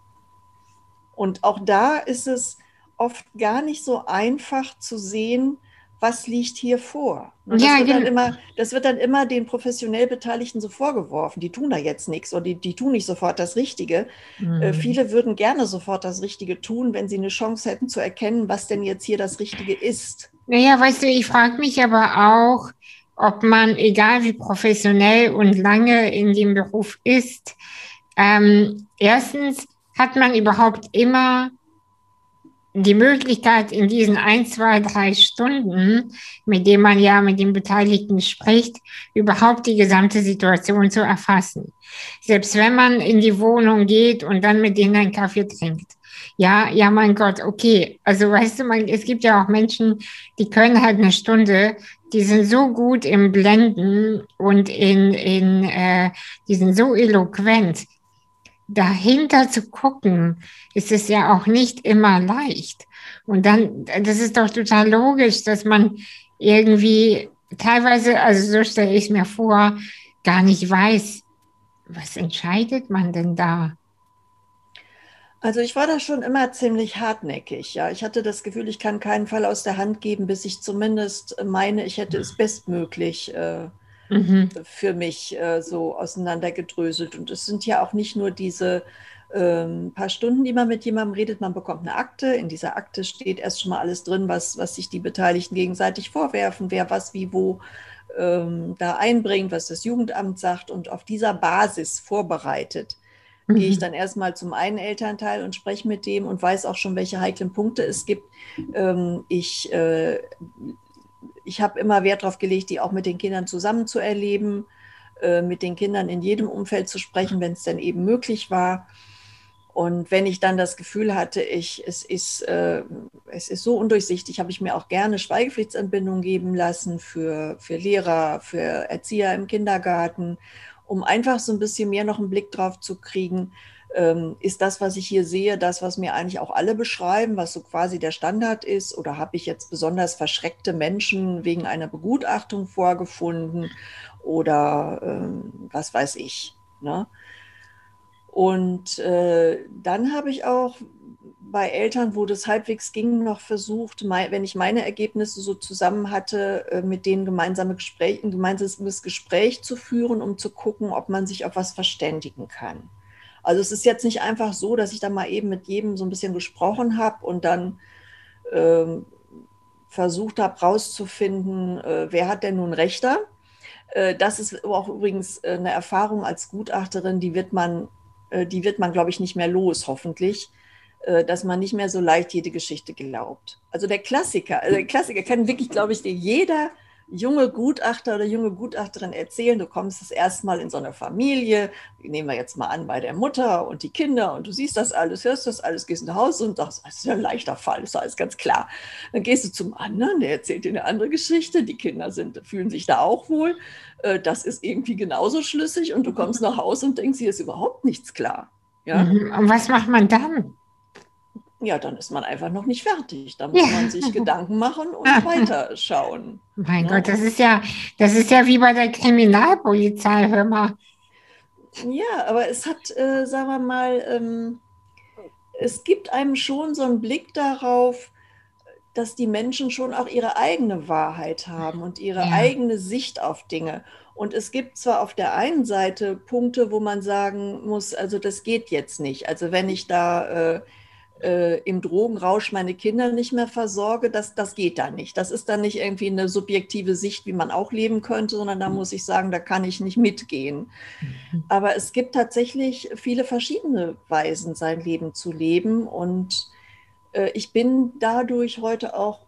Und auch da ist es oft gar nicht so einfach zu sehen, was liegt hier vor? Und das, ja, wird dann immer, das wird dann immer den professionell Beteiligten so vorgeworfen. Die tun da jetzt nichts oder die, die tun nicht sofort das Richtige. Äh, mhm. Äh, viele würden gerne sofort das Richtige tun, wenn sie eine Chance hätten zu erkennen, was denn jetzt hier das Richtige ist. Naja, weißt du, ich frage mich aber auch, ob man, egal wie professionell und lange in dem Beruf ist, ähm, erstens hat man überhaupt immer die Möglichkeit, in diesen ein, zwei, drei Stunden, mit denen man ja mit den Beteiligten spricht, überhaupt die gesamte Situation zu erfassen. Selbst wenn man in die Wohnung geht und dann mit denen einen Kaffee trinkt. Ja, ja, mein Gott, okay. Also weißt du, man, es gibt ja auch Menschen, die können halt eine Stunde, die sind so gut im Blenden und in, in äh, die sind so eloquent, dahinter zu gucken, ist es ja auch nicht immer leicht. Und dann, das ist doch total logisch, dass man irgendwie teilweise, also so stelle ich es mir vor, gar nicht weiß, was entscheidet man denn da? Also ich war da schon immer ziemlich hartnäckig. Ja, ich hatte das Gefühl, ich kann keinen Fall aus der Hand geben, bis ich zumindest meine, ich hätte es bestmöglich äh, mhm. für mich äh, so auseinandergedröselt. Und es sind ja auch nicht nur diese ähm, paar Stunden, die man mit jemandem redet, man bekommt eine Akte. In dieser Akte steht erst schon mal alles drin, was, was sich die Beteiligten gegenseitig vorwerfen, wer was wie wo ähm, da einbringt, was das Jugendamt sagt. Und auf dieser Basis vorbereitet mhm. gehe ich mhm. dann erstmal zum einen Elternteil und spreche mit dem und weiß auch schon, welche heiklen Punkte es gibt. Ähm, ich äh, ich habe immer Wert darauf gelegt, die auch mit den Kindern zusammen zu erleben, äh, mit den Kindern in jedem Umfeld zu sprechen, wenn es denn eben möglich war. Und wenn ich dann das Gefühl hatte, ich, es, ist, äh, es ist so undurchsichtig, habe ich mir auch gerne Schweigepflichtsanbindungen geben lassen für, für Lehrer, für Erzieher im Kindergarten, um einfach so ein bisschen mehr noch einen Blick drauf zu kriegen, ist das, was ich hier sehe, das, was mir eigentlich auch alle beschreiben, was so quasi der Standard ist? Oder habe ich jetzt besonders verschreckte Menschen wegen einer Begutachtung vorgefunden? Oder ähm, was weiß ich? Ne? Und äh, dann habe ich auch bei Eltern, wo das halbwegs ging, noch versucht, wenn ich meine Ergebnisse so zusammen hatte, äh, mit denen gemeinsame Gespräch, ein gemeinsames Gespräch zu führen, um zu gucken, ob man sich auf was verständigen kann. Also es ist jetzt nicht einfach so, dass ich da mal eben mit jedem so ein bisschen gesprochen habe und dann ähm, versucht habe rauszufinden, äh, wer hat denn nun Rechter. Äh, das ist auch übrigens äh, eine Erfahrung als Gutachterin, die wird man, äh, die wird man, glaube ich, nicht mehr los, hoffentlich äh, dass man nicht mehr so leicht jede Geschichte glaubt. Also der Klassiker, also der Klassiker kann wirklich, glaube ich, jeder junge Gutachter oder junge Gutachterin erzählen, du kommst das erste Mal in so eine Familie, nehmen wir jetzt mal an bei der Mutter und die Kinder und du siehst das alles, hörst das alles, gehst nach Hause und sagst, das ist ja ein leichter Fall, ist alles ganz klar. Dann gehst du zum anderen, der erzählt dir eine andere Geschichte, die Kinder sind, fühlen sich da auch wohl, äh, das ist irgendwie genauso schlüssig und du kommst nach Hause und denkst, hier ist überhaupt nichts klar. Ja? Mhm. Und was macht man dann? Ja, dann ist man einfach noch nicht fertig. Da muss ja. man sich Gedanken machen und weiterschauen. Mein ja. Gott, das ist ja, das ist ja wie bei der Kriminalpolizei, hör mal. Ja, aber es hat, äh, sagen wir mal, ähm, es gibt einem schon so einen Blick darauf, dass die Menschen schon auch ihre eigene Wahrheit haben und ihre ja. eigene Sicht auf Dinge. Und es gibt zwar auf der einen Seite Punkte, wo man sagen muss, also das geht jetzt nicht. Also wenn ich da äh, äh, im Drogenrausch meine Kinder nicht mehr versorge, das, das geht da nicht. Das ist dann nicht irgendwie eine subjektive Sicht, wie man auch leben könnte, sondern da mhm. muss ich sagen, da kann ich nicht mitgehen. Mhm. Aber es gibt tatsächlich viele verschiedene Weisen, sein Leben zu leben. Und äh, ich bin dadurch heute auch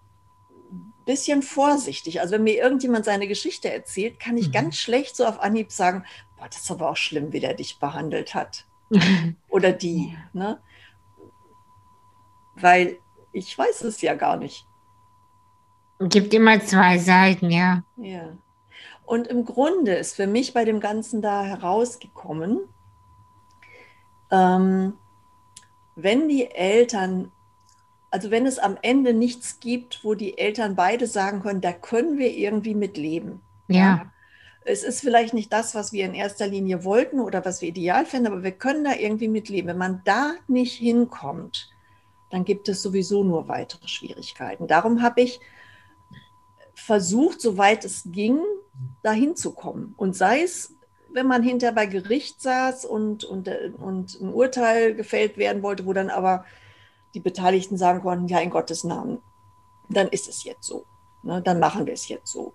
ein bisschen vorsichtig. Also wenn mir irgendjemand seine Geschichte erzählt, kann ich mhm. ganz schlecht so auf Anhieb sagen, boah, das ist aber auch schlimm, wie der dich behandelt hat. Oder die. Ne? Weil ich weiß es ja gar nicht. Gibt immer zwei Seiten, ja. Ja. Und im Grunde ist für mich bei dem Ganzen da herausgekommen, ähm, wenn die Eltern, also wenn es am Ende nichts gibt, wo die Eltern beide sagen können, da können wir irgendwie mitleben. Ja. ja. Es ist vielleicht nicht das, was wir in erster Linie wollten oder was wir ideal finden, aber wir können da irgendwie mitleben. Wenn man da nicht hinkommt, dann gibt es sowieso nur weitere Schwierigkeiten. Darum habe ich versucht, soweit es ging, dahin zu kommen. Und sei es, wenn man hinterher bei Gericht saß und, und, und ein Urteil gefällt werden wollte, wo dann aber die Beteiligten sagen konnten, ja, in Gottes Namen, dann ist es jetzt so. Ne, dann machen wir es jetzt so.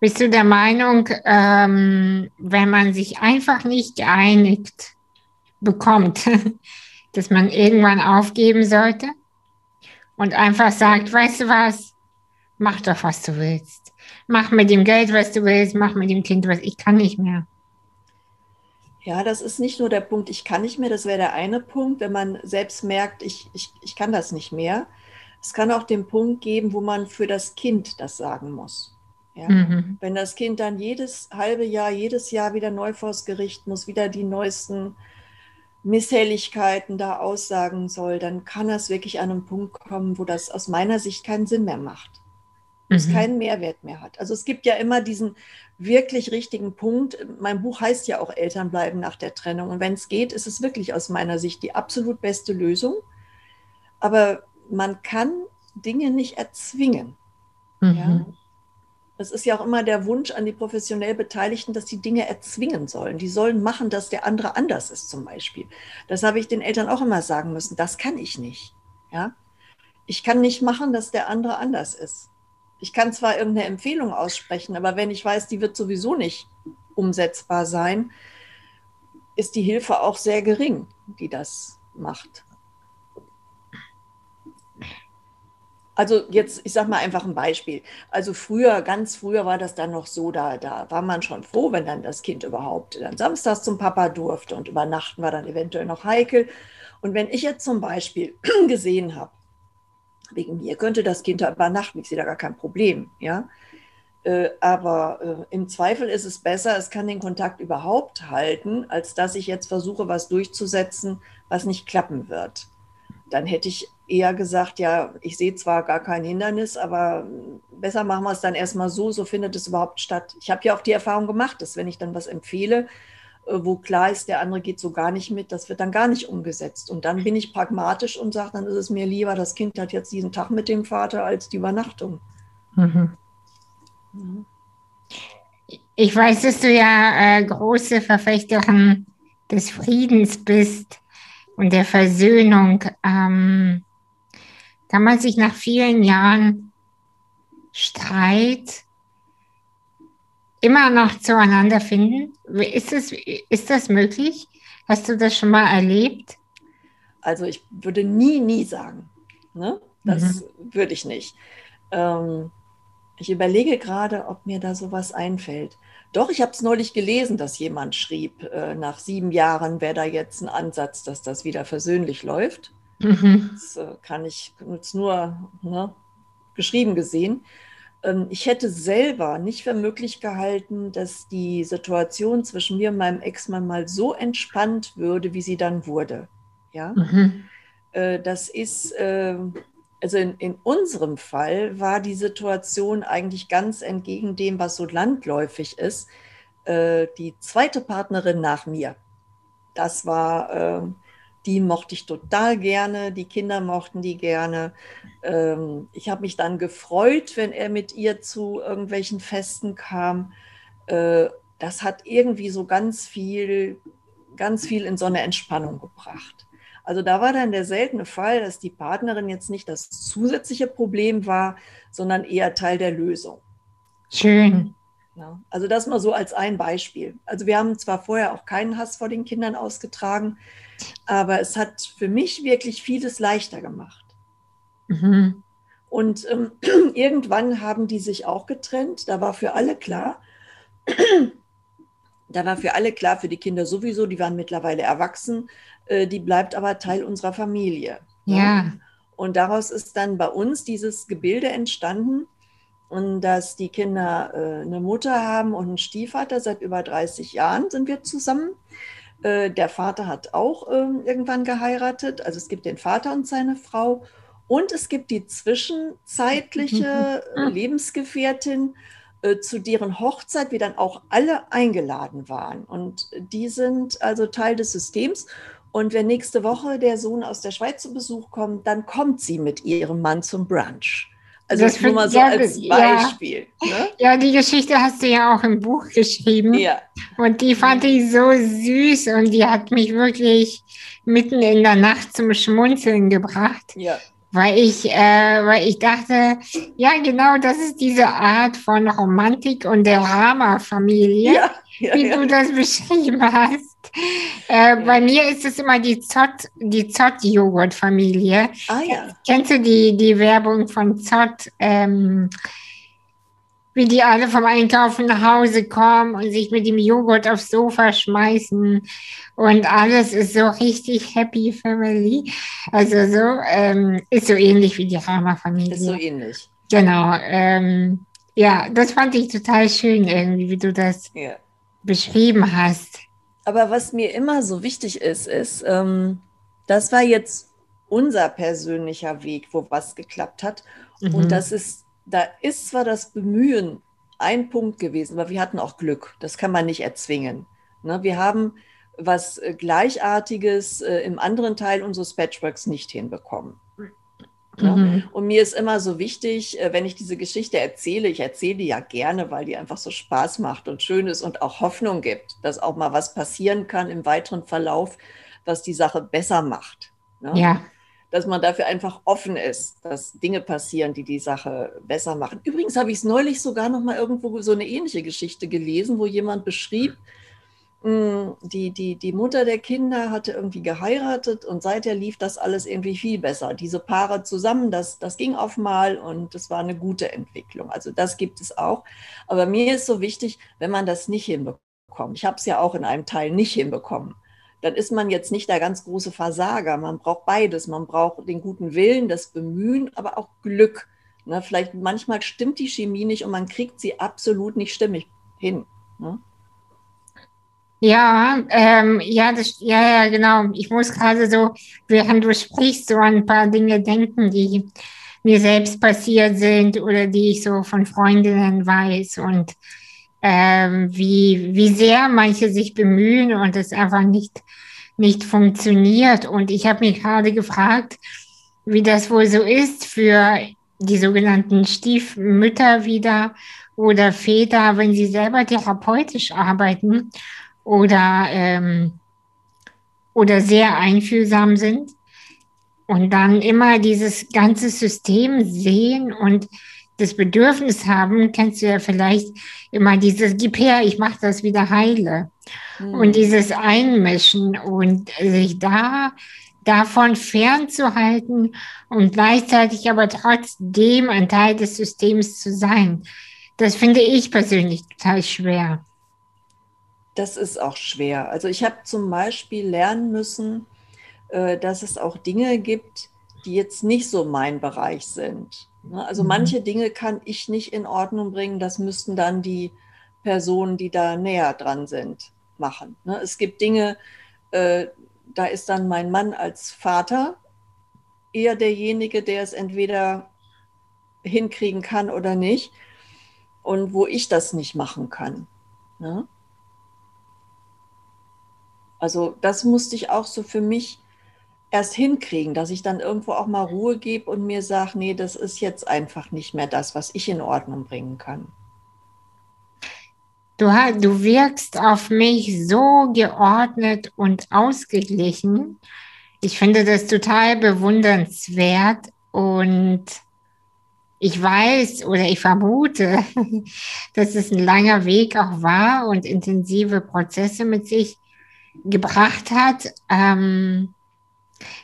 Bist du der Meinung, ähm, wenn man sich einfach nicht geeinigt bekommt, dass man irgendwann aufgeben sollte und einfach sagt, weißt du was, mach doch, was du willst. Mach mit dem Geld, was du willst, mach mit dem Kind, was ich kann nicht mehr. Ja, das ist nicht nur der Punkt, ich kann nicht mehr, das wäre der eine Punkt, wenn man selbst merkt, ich, ich, ich kann das nicht mehr. Es kann auch den Punkt geben, wo man für das Kind das sagen muss. Ja? Mhm. Wenn das Kind dann jedes halbe Jahr, jedes Jahr wieder neu vors Gericht muss, wieder die neuesten Misshelligkeiten da aussagen soll, dann kann das wirklich an einen Punkt kommen, wo das aus meiner Sicht keinen Sinn mehr macht. Mhm. Es keinen Mehrwert mehr hat. Also es gibt ja immer diesen wirklich richtigen Punkt. Mein Buch heißt ja auch Eltern bleiben nach der Trennung. Und wenn es geht, ist es wirklich aus meiner Sicht die absolut beste Lösung. Aber man kann Dinge nicht erzwingen. Mhm. Ja? Es ist ja auch immer der Wunsch an die professionell Beteiligten, dass die Dinge erzwingen sollen. Die sollen machen, dass der andere anders ist, zum Beispiel. Das habe ich den Eltern auch immer sagen müssen. Das kann ich nicht. Ja? Ich kann nicht machen, dass der andere anders ist. Ich kann zwar irgendeine Empfehlung aussprechen, aber wenn ich weiß, die wird sowieso nicht umsetzbar sein, ist die Hilfe auch sehr gering, die das macht. Also jetzt, ich sage mal einfach ein Beispiel. Also früher, ganz früher war das dann noch so, da, da war man schon froh, wenn dann das Kind überhaupt dann samstags zum Papa durfte und übernachten war dann eventuell noch heikel. Und wenn ich jetzt zum Beispiel gesehen habe, wegen mir könnte das Kind da übernachten, ich sehe da gar kein Problem, ja. Äh, aber äh, im Zweifel ist es besser, es kann den Kontakt überhaupt halten, als dass ich jetzt versuche, was durchzusetzen, was nicht klappen wird. Dann hätte ich eher gesagt, ja, ich sehe zwar gar kein Hindernis, aber besser machen wir es dann erstmal so, so findet es überhaupt statt. Ich habe ja auch die Erfahrung gemacht, dass wenn ich dann was empfehle, äh, wo klar ist, der andere geht so gar nicht mit, das wird dann gar nicht umgesetzt. Und dann bin ich pragmatisch und sage, dann ist es mir lieber, das Kind hat jetzt diesen Tag mit dem Vater als die Übernachtung. Mhm. Ich weiß, dass du ja äh, große Verfechterin des Friedens bist und der Versöhnung. Ähm, kann man sich nach vielen Jahren Streit immer noch zueinander finden? Ist das, ist das möglich? Hast du das schon mal erlebt? Also ich würde nie, nie sagen. Ne? Das mhm. würde ich nicht. Ähm, ich überlege gerade, ob mir da sowas einfällt. Doch, ich habe es neulich gelesen, dass jemand schrieb, äh, nach sieben Jahren wäre da jetzt ein Ansatz, dass das wieder versöhnlich läuft. Mhm. Das äh, kann ich jetzt nur ne, geschrieben gesehen. Ähm, ich hätte selber nicht für möglich gehalten, dass die Situation zwischen mir und meinem Ex-Mann mal so entspannt würde, wie sie dann wurde. Ja, mhm. äh, das ist, äh, also in, in, unserem Fall war die Situation eigentlich ganz entgegen dem, was so landläufig ist. Äh, die zweite Partnerin nach mir, das war ähm, die mochte ich total gerne, die Kinder mochten die gerne. Ähm, ich habe mich dann gefreut, wenn er mit ihr zu irgendwelchen Festen kam. Äh, das hat irgendwie so ganz viel, ganz viel in so eine Entspannung gebracht. Also da war dann der seltene Fall, dass die Partnerin jetzt nicht das zusätzliche Problem war, sondern eher Teil der Lösung. Schön. Ja, also das mal so als ein Beispiel. Also wir haben zwar vorher auch keinen Hass vor den Kindern ausgetragen, aber es hat für mich wirklich vieles leichter gemacht. Mhm. Und ähm, irgendwann haben die sich auch getrennt. Da war für alle klar, da war für alle klar, für die Kinder sowieso, die waren mittlerweile erwachsen, äh, die bleibt aber Teil unserer Familie. Ja. Und daraus ist dann bei uns dieses Gebilde entstanden, und dass die Kinder äh, eine Mutter haben und einen Stiefvater. Seit über 30 Jahren sind wir zusammen. Äh, der Vater hat auch äh, irgendwann geheiratet. Also es gibt den Vater und seine Frau. Und es gibt die zwischenzeitliche äh, Lebensgefährtin, äh, zu deren Hochzeit wir dann auch alle eingeladen waren. Und die sind also Teil des Systems. Und wenn nächste Woche der Sohn aus der Schweiz zu Besuch kommt, dann kommt sie mit ihrem Mann zum Brunch. Also das nur mal so ja, als Beispiel. Ja. Ne? ja, die Geschichte hast du ja auch im Buch geschrieben. Ja. Und die fand ich so süß und die hat mich wirklich mitten in der Nacht zum Schmunzeln gebracht. Ja. Weil ich, äh, weil ich dachte, ja, genau, das ist diese Art von Romantik und der Rama-Familie, ja, ja, wie du das beschrieben hast. Äh, bei mir ist es immer die Zott, die Zott-Joghurt-Familie. Ah ja. Kennst du die, die Werbung von Zott? Ähm, wie die alle vom Einkaufen nach Hause kommen und sich mit dem Joghurt aufs Sofa schmeißen und alles ist so richtig Happy Family. Also so ähm, ist so ähnlich wie die Rama-Familie. Ist so ähnlich. Genau. Ähm, ja, das fand ich total schön irgendwie, wie du das ja. beschrieben hast. Aber was mir immer so wichtig ist, ist, ähm, das war jetzt unser persönlicher Weg, wo was geklappt hat. Mhm. Und das ist, da ist zwar das Bemühen ein Punkt gewesen, aber wir hatten auch Glück. Das kann man nicht erzwingen. Ne? Wir haben was Gleichartiges äh, im anderen Teil unseres Patchworks nicht hinbekommen. Ne? Mhm. Und mir ist immer so wichtig, äh, wenn ich diese Geschichte erzähle, ich erzähle die ja gerne, weil die einfach so Spaß macht und schön ist und auch Hoffnung gibt, dass auch mal was passieren kann im weiteren Verlauf, was die Sache besser macht. Ne? Ja. Dass man dafür einfach offen ist, dass Dinge passieren, die die Sache besser machen. Übrigens habe ich es neulich sogar noch mal irgendwo so eine ähnliche Geschichte gelesen, wo jemand beschrieb, hm, die, die, die Mutter der Kinder hatte irgendwie geheiratet und seither lief das alles irgendwie viel besser. Diese Paare zusammen, das, das ging auf mal und das war eine gute Entwicklung. Also das gibt es auch. Aber mir ist so wichtig, wenn man das nicht hinbekommt, ich habe es ja auch in einem Teil nicht hinbekommen, dann ist man jetzt nicht der ganz große Versager. Man braucht beides. Man braucht den guten Willen, das Bemühen, aber auch Glück. Ne, vielleicht manchmal stimmt die Chemie nicht und man kriegt sie absolut nicht stimmig hin. Ne? Ja, ähm, ja, das, ja, ja, genau. Ich muss gerade so, während du sprichst, so an ein paar Dinge denken, die mir selbst passiert sind oder die ich so von Freundinnen weiß und ähm, wie, wie sehr manche sich bemühen und es einfach nicht, nicht funktioniert. Und ich habe mich gerade gefragt, wie das wohl so ist für die sogenannten Stiefmütter wieder oder Väter, wenn sie selber therapeutisch arbeiten oder, ähm, oder sehr einfühlsam sind und dann immer dieses ganze System sehen und das Bedürfnis haben, kennst du ja vielleicht immer dieses Gib her, ich mache das wieder heile. Mhm. Und dieses Einmischen und sich da davon fernzuhalten und gleichzeitig aber trotzdem ein Teil des Systems zu sein. Das finde ich persönlich total schwer. Das ist auch schwer. Also ich habe zum Beispiel lernen müssen, äh, dass es auch Dinge gibt, die jetzt nicht so mein Bereich sind. Ne? Also mhm. manche Dinge kann ich nicht in Ordnung bringen. Das müssten dann die Personen, die da näher dran sind, machen. Ne? Es gibt Dinge, äh, da ist dann mein Mann als Vater eher derjenige, der es entweder hinkriegen kann oder nicht. Und wo ich das nicht machen kann. Ne? Also das musste ich auch so für mich erst hinkriegen, dass ich dann irgendwo auch mal Ruhe gebe und mir sage, nee, das ist jetzt einfach nicht mehr das, was ich in Ordnung bringen kann. Du, du wirkst auf mich so geordnet und ausgeglichen. Ich finde das total bewundernswert und ich weiß oder ich vermute, dass es ein langer Weg auch war und intensive Prozesse mit sich gebracht hat. Ähm,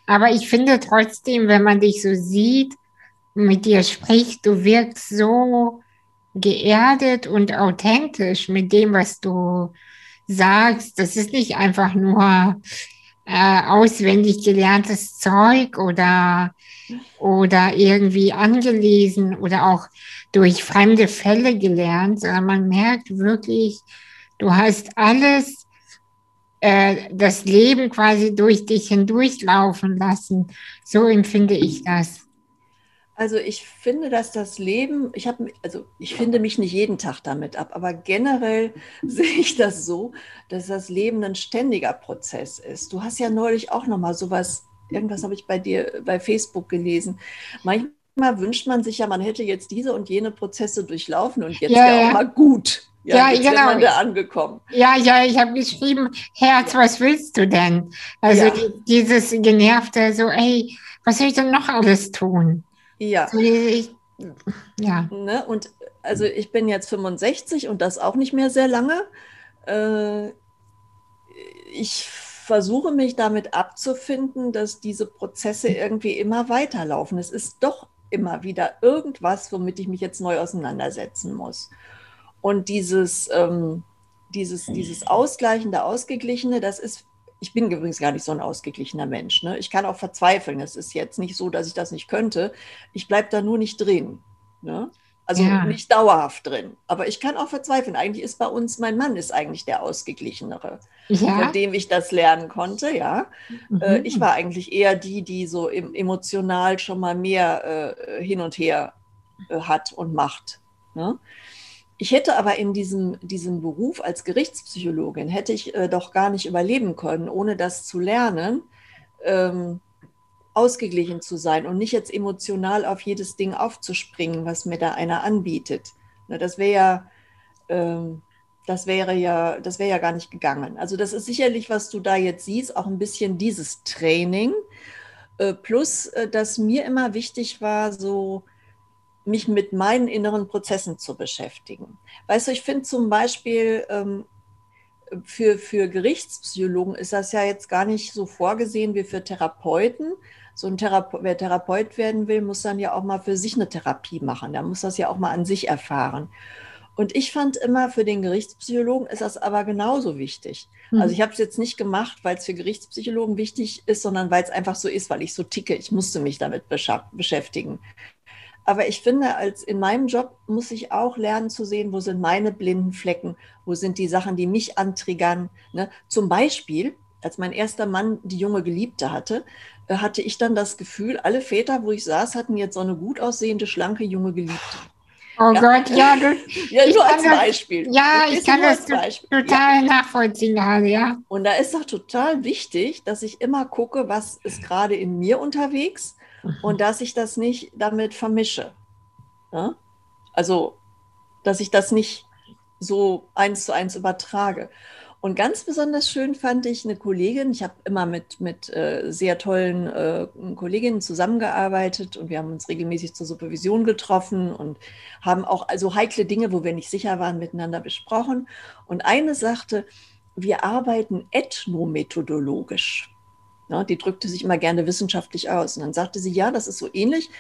aber ich finde trotzdem, wenn man dich so sieht, mit dir spricht, du wirkst so geerdet und authentisch mit dem, was du sagst. Das ist nicht einfach nur äh, auswendig gelerntes Zeug oder, oder irgendwie angelesen oder auch durch fremde Fälle gelernt, sondern man merkt wirklich, du hast alles äh, das Leben quasi durch dich hindurchlaufen lassen. So empfinde ich das. Also ich finde, dass das Leben, ich habe, also ich finde mich nicht jeden Tag damit ab, aber generell sehe ich das so, dass das Leben ein ständiger Prozess ist. Du hast ja neulich auch noch mal sowas, irgendwas habe ich bei dir bei Facebook gelesen. Manchmal wünscht man sich ja, man hätte jetzt diese und jene Prozesse durchlaufen und jetzt ja, wäre auch mal gut. Ja, ja genau. Da angekommen. Ja, ja, ich habe geschrieben, Herz, was willst du denn? Also ja. dieses genervte, so, ey, was soll ich denn noch alles tun? Ja. So, ich, ja. Ne? Und also ich bin jetzt 65 und das auch nicht mehr sehr lange. Äh, ich versuche mich damit abzufinden, dass diese Prozesse irgendwie immer weiterlaufen. Es ist doch immer wieder irgendwas, womit ich mich jetzt neu auseinandersetzen muss. Und dieses, ähm, dieses, dieses Ausgleichende, Ausgeglichene, das ist, ich bin übrigens gar nicht so ein ausgeglichener Mensch. Ne? Ich kann auch verzweifeln. Es ist jetzt nicht so, dass ich das nicht könnte. Ich bleibe da nur nicht drin. Ne? Also ja. nicht dauerhaft drin. Aber ich kann auch verzweifeln. Eigentlich ist bei uns, mein Mann ist eigentlich der Ausgeglichenere, ja. von dem ich das lernen konnte, ja. Mhm. Äh, ich war eigentlich eher die, die so emotional schon mal mehr äh, hin und her äh, hat und macht. Ne? Ich hätte aber in diesem, diesem Beruf als Gerichtspsychologin, hätte ich äh, doch gar nicht überleben können, ohne das zu lernen, ähm, ausgeglichen zu sein und nicht jetzt emotional auf jedes Ding aufzuspringen, was mir da einer anbietet. Na, das wäre ja, ähm, das wäre ja, das wäre ja gar nicht gegangen. Also das ist sicherlich, was du da jetzt siehst, auch ein bisschen dieses Training. Äh, plus, äh, dass mir immer wichtig war, so mich mit meinen inneren Prozessen zu beschäftigen. Weißt du, ich finde zum Beispiel, ähm, für, für Gerichtspsychologen ist das ja jetzt gar nicht so vorgesehen wie für Therapeuten. So ein Therape wer Therapeut werden will, muss dann ja auch mal für sich eine Therapie machen. Der muss das ja auch mal an sich erfahren. Und ich fand immer, für den Gerichtspsychologen ist das aber genauso wichtig. Mhm. Also ich habe es jetzt nicht gemacht, weil es für Gerichtspsychologen wichtig ist, sondern weil es einfach so ist, weil ich so ticke. Ich musste mich damit beschäftigen. Aber ich finde, als in meinem Job muss ich auch lernen zu sehen, wo sind meine blinden Flecken, wo sind die Sachen, die mich antriggern. Ne? Zum Beispiel, als mein erster Mann die junge Geliebte hatte, äh, hatte ich dann das Gefühl, alle Väter, wo ich saß, hatten jetzt so eine gut aussehende, schlanke junge Geliebte. Oh ja. Gott, ja, du, ja nur als Beispiel. Das, ja, ich kann das total ja. nachvollziehen ja. Und da ist doch total wichtig, dass ich immer gucke, was ist gerade in mir unterwegs und dass ich das nicht damit vermische. Ja? Also, dass ich das nicht so eins zu eins übertrage. Und ganz besonders schön fand ich eine Kollegin, ich habe immer mit, mit äh, sehr tollen äh, Kolleginnen zusammengearbeitet und wir haben uns regelmäßig zur Supervision getroffen und haben auch also heikle Dinge, wo wir nicht sicher waren, miteinander besprochen. Und eine sagte, wir arbeiten ethnomethodologisch. Ja, die drückte sich immer gerne wissenschaftlich aus. Und dann sagte sie, ja, das ist so ähnlich.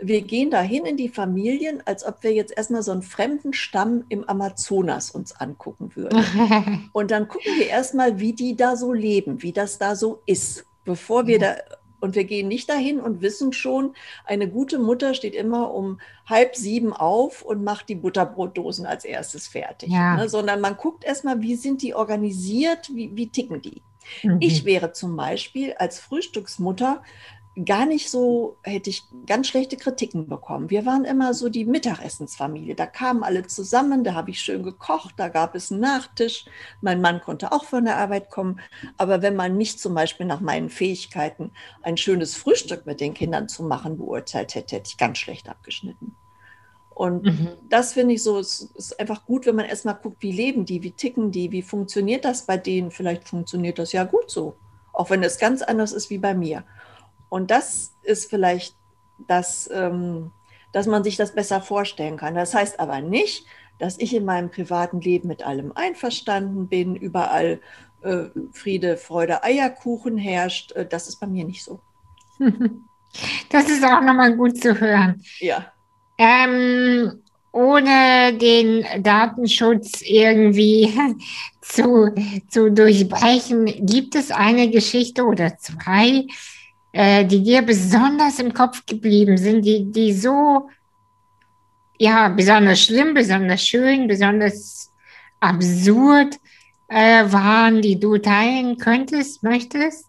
Wir gehen dahin in die Familien, als ob wir jetzt erstmal so einen fremden Stamm im Amazonas uns angucken würden. Und dann gucken wir erstmal, wie die da so leben, wie das da so ist, bevor wir da und wir gehen nicht dahin und wissen schon, eine gute Mutter steht immer um halb sieben auf und macht die Butterbrotdosen als erstes fertig. Ja. Ne? Sondern man guckt erstmal, wie sind die organisiert, wie, wie ticken die. Mhm. Ich wäre zum Beispiel als Frühstücksmutter gar nicht so, hätte ich ganz schlechte Kritiken bekommen. Wir waren immer so die Mittagessensfamilie. Da kamen alle zusammen, da habe ich schön gekocht, da gab es einen Nachtisch. Mein Mann konnte auch von der Arbeit kommen. Aber wenn man mich zum Beispiel nach meinen Fähigkeiten, ein schönes Frühstück mit den Kindern zu machen, beurteilt hätte, hätte ich ganz schlecht abgeschnitten. Und mhm. das finde ich so, es ist einfach gut, wenn man erstmal guckt, wie leben die, wie ticken die, wie funktioniert das bei denen. Vielleicht funktioniert das ja gut so, auch wenn es ganz anders ist wie bei mir. Und das ist vielleicht das, ähm, dass man sich das besser vorstellen kann. Das heißt aber nicht, dass ich in meinem privaten Leben mit allem einverstanden bin, überall äh, Friede, Freude, Eierkuchen herrscht. Äh, das ist bei mir nicht so. Das ist auch nochmal gut zu hören. Ja. Ähm, ohne den Datenschutz irgendwie zu, zu durchbrechen, gibt es eine Geschichte oder zwei, äh, die dir besonders im Kopf geblieben sind, die, die so, ja, besonders schlimm, besonders schön, besonders absurd äh, waren, die du teilen könntest, möchtest?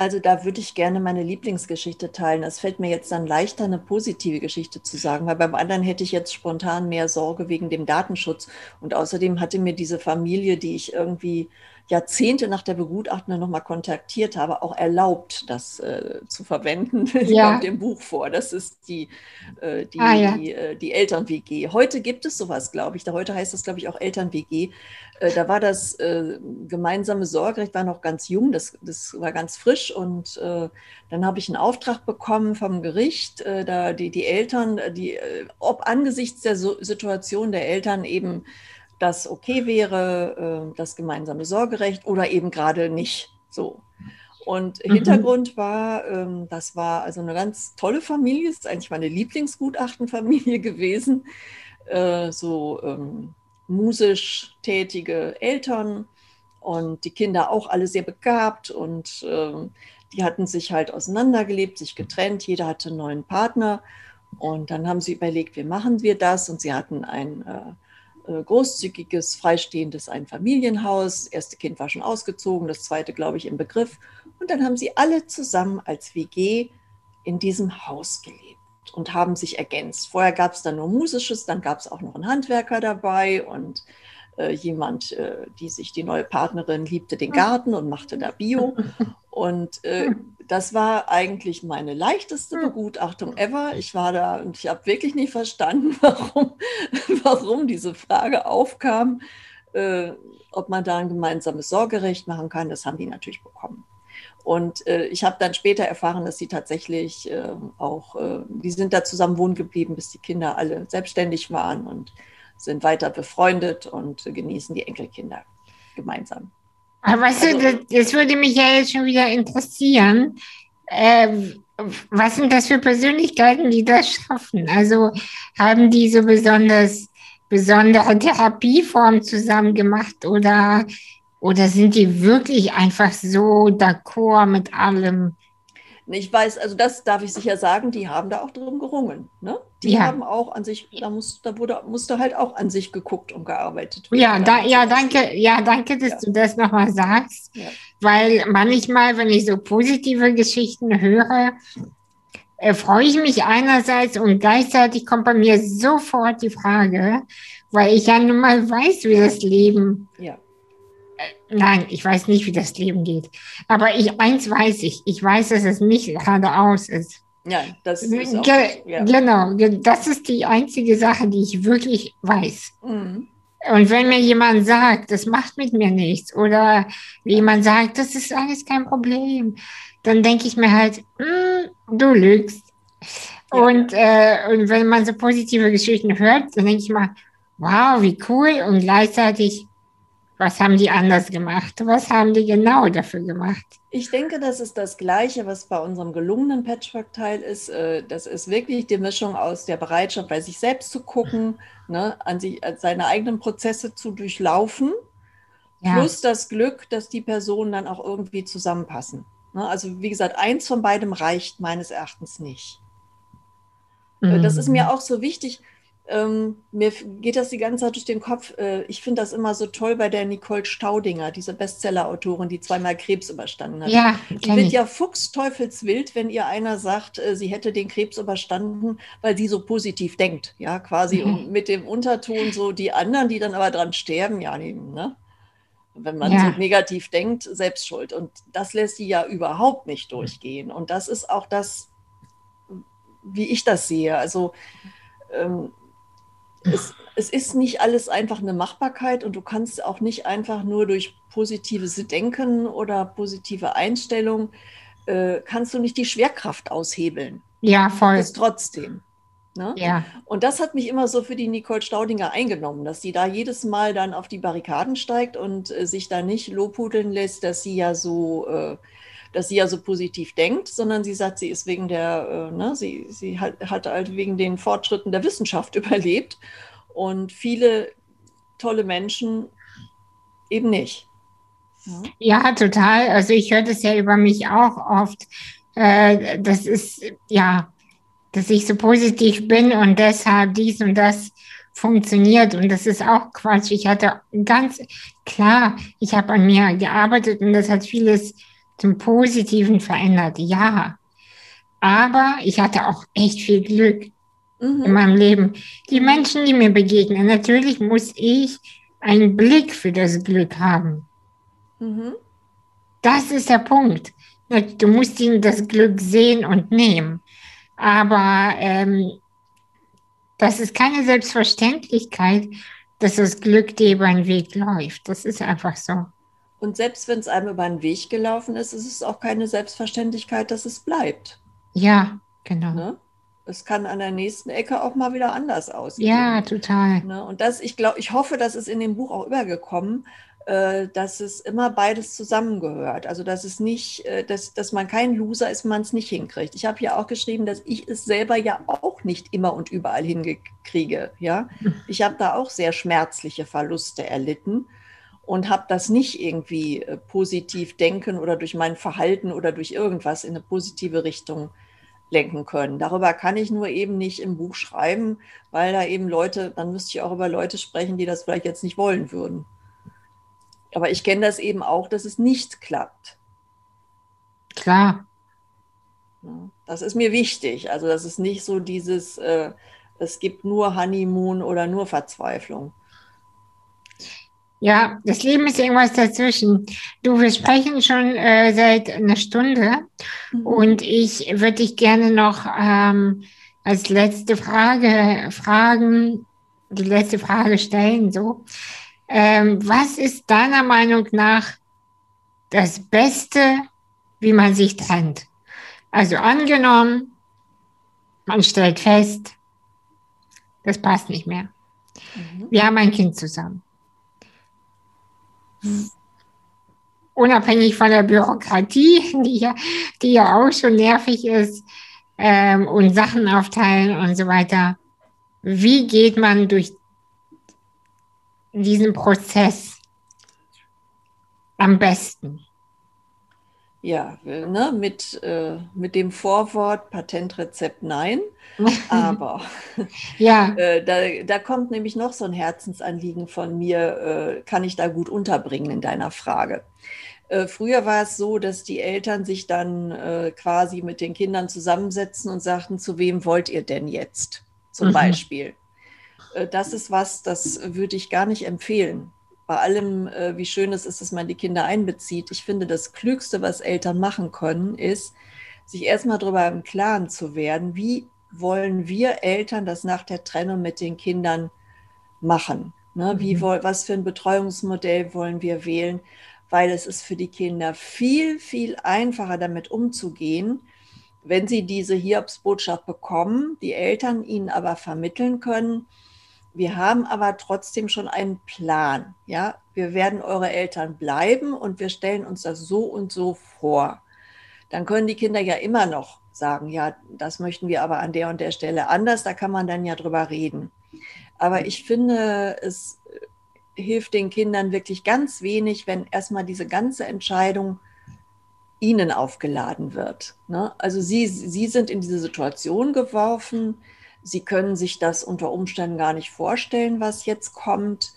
Also da würde ich gerne meine Lieblingsgeschichte teilen. Es fällt mir jetzt dann leichter, eine positive Geschichte zu sagen, weil beim anderen hätte ich jetzt spontan mehr Sorge wegen dem Datenschutz. Und außerdem hatte mir diese Familie, die ich irgendwie Jahrzehnte nach der Begutachtende nochmal kontaktiert habe, auch erlaubt, das äh, zu verwenden. Ja. kommt im Buch vor. Das ist die, äh, die, ah, ja. die, äh, die Eltern-WG. Heute gibt es sowas, glaube ich. Da heute heißt das, glaube ich, auch Eltern-WG. Äh, da war das äh, gemeinsame Sorgerecht, war noch ganz jung, das, das war ganz frisch. Und äh, dann habe ich einen Auftrag bekommen vom Gericht, da die, die Eltern, die, ob angesichts der so Situation der Eltern eben das okay wäre, das gemeinsame Sorgerecht oder eben gerade nicht so. Und mhm. Hintergrund war, ähm, das war also eine ganz tolle Familie, ist eigentlich meine Lieblingsgutachtenfamilie gewesen. so ähm, musisch tätige Eltern und die Kinder auch alle sehr begabt und äh, die hatten sich halt auseinandergelebt, sich getrennt, jeder hatte einen neuen Partner und dann haben sie überlegt, wie machen wir das und sie hatten ein äh, äh, großzügiges, freistehendes Einfamilienhaus. Das erste Kind war schon ausgezogen, das zweite, glaube ich, im Begriff. Und dann haben sie alle zusammen als WG in diesem Haus gelebt und haben sich ergänzt. Vorher gab es dann nur Musisches, dann gab es auch noch einen Handwerker dabei und äh, jemand, äh, die sich die neue Partnerin liebte den Garten und machte da Bio. Und äh, das war eigentlich meine leichteste Begutachtung ever. Ich war da und ich habe wirklich nicht verstanden, warum, warum diese Frage aufkam, äh, ob man da ein gemeinsames Sorgerecht machen kann. Das haben die natürlich bekommen. Und äh, ich habe dann später erfahren, dass sie tatsächlich äh, auch, äh, die sind da zusammen wohnen geblieben, bis die Kinder alle selbstständig waren und sind weiter befreundet und genießen die Enkelkinder. gemeinsam. Aber weißt also, du, das, das, würde mich ja jetzt schon wieder interessieren. Äh, was sind das für Persönlichkeiten, die das schaffen? Also haben die so besonders besondere Therapieformen zusammen gemacht oder, oder sind die wirklich einfach so d'accord mit allem? Ich weiß, also das darf ich sicher sagen, die haben da auch drum gerungen. Ne? Die ja. haben auch an sich, da, muss, da wurde, musste halt auch an sich geguckt und gearbeitet werden. Ja, da, ja, danke, ja, danke, dass ja. du das nochmal sagst. Ja. Weil manchmal, wenn ich so positive Geschichten höre, äh, freue ich mich einerseits und gleichzeitig kommt bei mir sofort die Frage, weil ich ja nun mal weiß, wie das Leben ja. Nein, ich weiß nicht, wie das Leben geht. Aber ich, eins weiß ich. Ich weiß, dass es nicht geradeaus ist. Ja, das ist auch, Ge ja. Genau, das ist die einzige Sache, die ich wirklich weiß. Mhm. Und wenn mir jemand sagt, das macht mit mir nichts, oder jemand sagt, das ist alles kein Problem, dann denke ich mir halt, mm, du lügst. Ja. Und, äh, und wenn man so positive Geschichten hört, dann denke ich mal, wow, wie cool. Und gleichzeitig, was haben die anders gemacht? Was haben die genau dafür gemacht? Ich denke, das ist das Gleiche, was bei unserem gelungenen Patchwork-Teil ist. Äh, das ist wirklich die Mischung aus der Bereitschaft, bei sich selbst zu gucken, ne, an, sich, an seine eigenen Prozesse zu durchlaufen, ja. plus das Glück, dass die Personen dann auch irgendwie zusammenpassen. Ne, also wie gesagt, eins von beidem reicht meines Erachtens nicht. Mhm. Das ist mir mhm. auch so wichtig ähm, mir geht das die ganze Zeit durch den Kopf. Äh, ich finde das immer so toll bei der Nicole Staudinger, diese Bestseller-Autorin, die zweimal Krebs überstanden hat. Ja, die wird ich. ja fuchsteufelswild, wenn ihr einer sagt, äh, sie hätte den Krebs überstanden, weil sie so positiv denkt. Ja, quasi mhm. mit dem Unterton so die anderen, die dann aber dran sterben, ja, ne? Wenn man ja. so negativ denkt, selbst schuld. Und das lässt sie ja überhaupt nicht durchgehen. Und das ist auch das, wie ich das sehe. Also ähm, es, es, ist nicht alles einfach eine Machbarkeit und du kannst auch nicht einfach nur durch positives Denken oder positive Einstellung, äh, kannst du nicht die Schwerkraft aushebeln. Ja, voll. Das trotzdem. Ne? Ja. Und das hat mich immer so für die Nicole Staudinger eingenommen, dass sie da jedes Mal dann auf die Barrikaden steigt und äh, sich da nicht lobhudeln lässt, dass sie ja so äh, dass sie ja so positiv denkt, sondern sie sagt, sie ist wegen der, äh, ne, sie, sie hat, hat halt wegen den Fortschritten der Wissenschaft überlebt und viele tolle Menschen eben nicht. Ja, ja total. Also ich höre das ja über mich auch oft. Äh, das ist ja, dass ich so positiv bin und deshalb dies und das funktioniert. Und das ist auch Quatsch. Ich hatte ganz klar, ich habe an mir gearbeitet und das hat vieles zum Positiven verändert, ja. Aber ich hatte auch echt viel Glück mhm. in meinem Leben. Die Menschen, die mir begegnen, natürlich muss ich einen Blick für das Glück haben. Mhm. Das ist der Punkt. Du musst ihnen das Glück sehen und nehmen. Aber ähm, das ist keine Selbstverständlichkeit, dass das Glück dir über den Weg läuft. Das ist einfach so. Und selbst wenn es einem über den Weg gelaufen ist, ist es auch keine Selbstverständlichkeit, dass es bleibt. Ja, genau. Ne? Es kann an der nächsten Ecke auch mal wieder anders aussehen. Ja, total. Ne? Und das, ich glaube, ich hoffe, das ist in dem Buch auch übergekommen, äh, dass es immer beides zusammengehört. Also dass es nicht, äh, dass, dass man kein Loser ist, wenn man es nicht hinkriegt. Ich habe ja auch geschrieben, dass ich es selber ja auch nicht immer und überall hingekriege. Ja, ich habe da auch sehr schmerzliche Verluste erlitten und habe das nicht irgendwie äh, positiv denken oder durch mein Verhalten oder durch irgendwas in eine positive Richtung lenken können. Darüber kann ich nur eben nicht im Buch schreiben, weil da eben Leute, dann müsste ich auch über Leute sprechen, die das vielleicht jetzt nicht wollen würden. Aber ich kenne das eben auch, dass es nicht klappt. Klar. Das ist mir wichtig. Also das ist nicht so dieses, äh, es gibt nur Honeymoon oder nur Verzweiflung. Ja, das Leben ist irgendwas dazwischen. Du, wir sprechen schon äh, seit einer Stunde mhm. und ich würde dich gerne noch ähm, als letzte Frage fragen, die letzte Frage stellen. So, ähm, was ist deiner Meinung nach das Beste, wie man sich trennt? Also angenommen, man stellt fest, das passt nicht mehr. Mhm. Wir haben ein Kind zusammen unabhängig von der Bürokratie, die ja, die ja auch schon nervig ist, ähm, und Sachen aufteilen und so weiter. Wie geht man durch diesen Prozess am besten? Ja, ne, mit, äh, mit dem Vorwort Patentrezept nein. Aber ja. äh, da, da kommt nämlich noch so ein Herzensanliegen von mir, äh, kann ich da gut unterbringen in deiner Frage. Äh, früher war es so, dass die Eltern sich dann äh, quasi mit den Kindern zusammensetzen und sagten, zu wem wollt ihr denn jetzt zum mhm. Beispiel? Äh, das ist was, das würde ich gar nicht empfehlen bei allem, äh, wie schön es ist, dass man die Kinder einbezieht, ich finde, das Klügste, was Eltern machen können, ist, sich erstmal darüber im Klaren zu werden, wie wollen wir Eltern das nach der Trennung mit den Kindern machen? Ne? Wie, mhm. was für ein Betreuungsmodell wollen wir wählen? Weil es ist für die Kinder viel, viel einfacher, damit umzugehen, wenn sie diese Hiobsbotschaft bekommen, die Eltern ihnen aber vermitteln können, wir haben aber trotzdem schon einen Plan. Ja, wir werden eure Eltern bleiben und wir stellen uns das so und so vor. Dann können die Kinder ja immer noch sagen, ja, das möchten wir aber an der und der Stelle anders. Da kann man dann ja drüber reden. Aber ich finde, es hilft den Kindern wirklich ganz wenig, wenn erstmal diese ganze Entscheidung ihnen aufgeladen wird. Ne? Also sie, sie sind in diese Situation geworfen Sie können sich das unter Umständen gar nicht vorstellen, was jetzt kommt.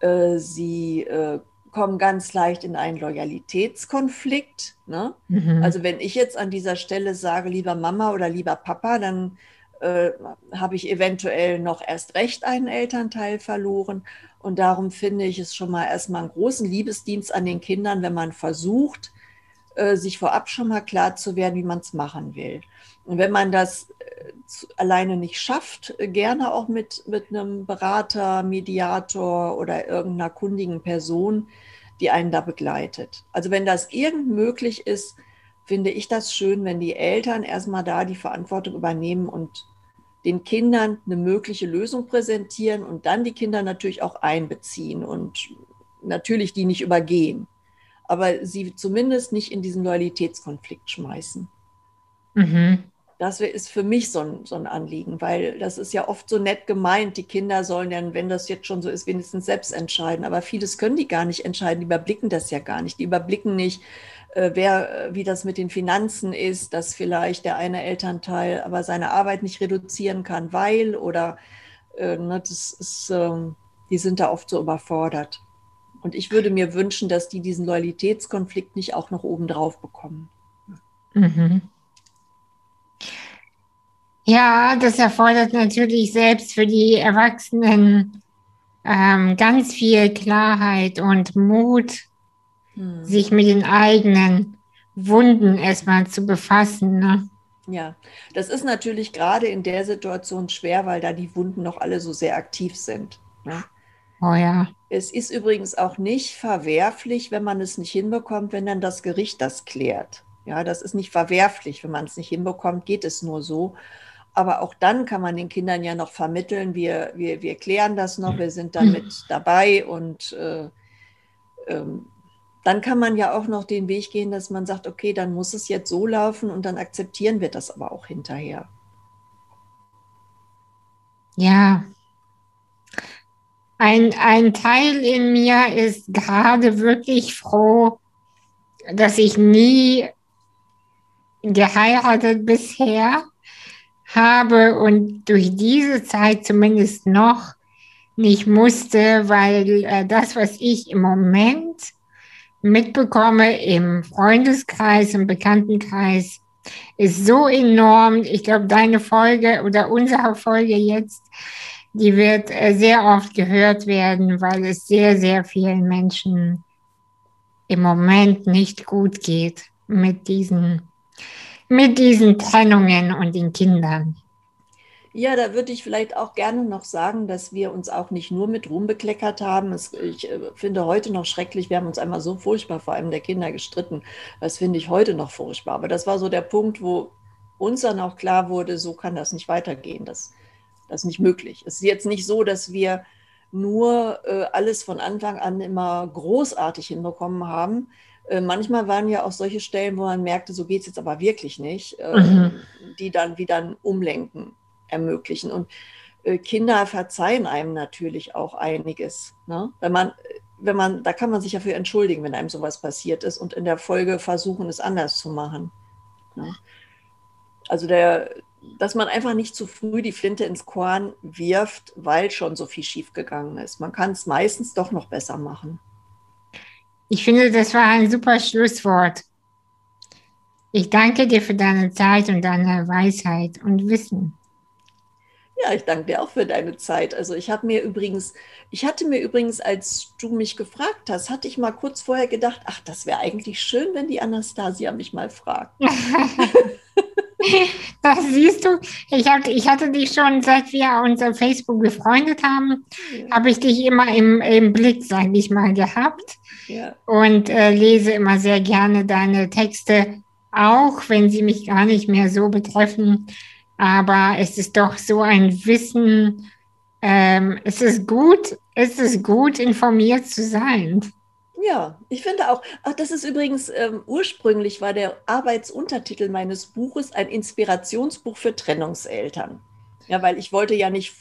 Äh, sie äh, kommen ganz leicht in einen Loyalitätskonflikt. Ne? Mhm. Also wenn ich jetzt an dieser Stelle sage, lieber Mama oder lieber Papa, dann äh, habe ich eventuell noch erst recht einen Elternteil verloren. Und darum finde ich es schon mal erstmal einen großen Liebesdienst an den Kindern, wenn man versucht, äh, sich vorab schon mal klar zu werden, wie man es machen will. Und wenn man das äh, alleine nicht schafft, äh, gerne auch mit, mit einem Berater, Mediator oder irgendeiner kundigen Person, die einen da begleitet. Also wenn das irgend möglich ist, finde ich das schön, wenn die Eltern erstmal da die Verantwortung übernehmen und den Kindern eine mögliche Lösung präsentieren und dann die Kinder natürlich auch einbeziehen und natürlich die nicht übergehen, aber sie zumindest nicht in diesen Loyalitätskonflikt schmeißen. Mhm. Das ist für mich so ein, so ein Anliegen, weil das ist ja oft so nett gemeint. Die Kinder sollen dann, wenn das jetzt schon so ist, wenigstens selbst entscheiden. Aber vieles können die gar nicht entscheiden. Die überblicken das ja gar nicht. Die überblicken nicht, äh, wer, wie das mit den Finanzen ist, dass vielleicht der eine Elternteil aber seine Arbeit nicht reduzieren kann, weil oder äh, ne, das ist, äh, die sind da oft so überfordert. Und ich würde mir wünschen, dass die diesen Loyalitätskonflikt nicht auch noch obendrauf bekommen. Mhm. Ja, das erfordert natürlich selbst für die Erwachsenen ähm, ganz viel Klarheit und Mut, hm. sich mit den eigenen Wunden erstmal zu befassen. Ne? Ja, das ist natürlich gerade in der Situation schwer, weil da die Wunden noch alle so sehr aktiv sind. Ne? Oh ja. Es ist übrigens auch nicht verwerflich, wenn man es nicht hinbekommt, wenn dann das Gericht das klärt. Ja, das ist nicht verwerflich, wenn man es nicht hinbekommt, geht es nur so. Aber auch dann kann man den Kindern ja noch vermitteln, wir, wir, wir klären das noch, wir sind damit dabei und äh, ähm, dann kann man ja auch noch den Weg gehen, dass man sagt, okay, dann muss es jetzt so laufen und dann akzeptieren wir das aber auch hinterher. Ja. Ein, ein Teil in mir ist gerade wirklich froh, dass ich nie geheiratet bisher habe und durch diese Zeit zumindest noch nicht musste, weil äh, das, was ich im Moment mitbekomme im Freundeskreis, im Bekanntenkreis, ist so enorm. Ich glaube, deine Folge oder unsere Folge jetzt, die wird äh, sehr oft gehört werden, weil es sehr, sehr vielen Menschen im Moment nicht gut geht mit diesen mit diesen Trennungen und den Kindern. Ja, da würde ich vielleicht auch gerne noch sagen, dass wir uns auch nicht nur mit Ruhm bekleckert haben. Es, ich äh, finde heute noch schrecklich, wir haben uns einmal so furchtbar vor allem der Kinder gestritten. Das finde ich heute noch furchtbar. Aber das war so der Punkt, wo uns dann auch klar wurde, so kann das nicht weitergehen. Das, das ist nicht möglich. Es ist jetzt nicht so, dass wir nur äh, alles von Anfang an immer großartig hinbekommen haben. Äh, manchmal waren ja auch solche Stellen, wo man merkte, so geht es jetzt aber wirklich nicht, äh, mhm. die dann wieder ein Umlenken ermöglichen. Und äh, Kinder verzeihen einem natürlich auch einiges. Ne? Wenn man, wenn man, da kann man sich ja für entschuldigen, wenn einem sowas passiert ist und in der Folge versuchen, es anders zu machen. Ne? Also der, dass man einfach nicht zu früh die Flinte ins Korn wirft, weil schon so viel schiefgegangen ist. Man kann es meistens doch noch besser machen. Ich finde, das war ein super Schlusswort. Ich danke dir für deine Zeit und deine Weisheit und Wissen. Ja, ich danke dir auch für deine Zeit. Also ich habe mir übrigens, ich hatte mir übrigens, als du mich gefragt hast, hatte ich mal kurz vorher gedacht, ach, das wäre eigentlich schön, wenn die Anastasia mich mal fragt. das siehst du, ich, hab, ich hatte dich schon, seit wir unser Facebook befreundet haben, ja. habe ich dich immer im, im Blick, sage ich mal, gehabt. Ja. Und äh, lese immer sehr gerne deine Texte, auch wenn sie mich gar nicht mehr so betreffen aber es ist doch so ein Wissen, ähm, es ist gut, es ist gut, informiert zu sein. Ja, ich finde auch, ach, das ist übrigens ähm, ursprünglich war der Arbeitsuntertitel meines Buches ein Inspirationsbuch für Trennungseltern. Ja, weil ich wollte ja nicht,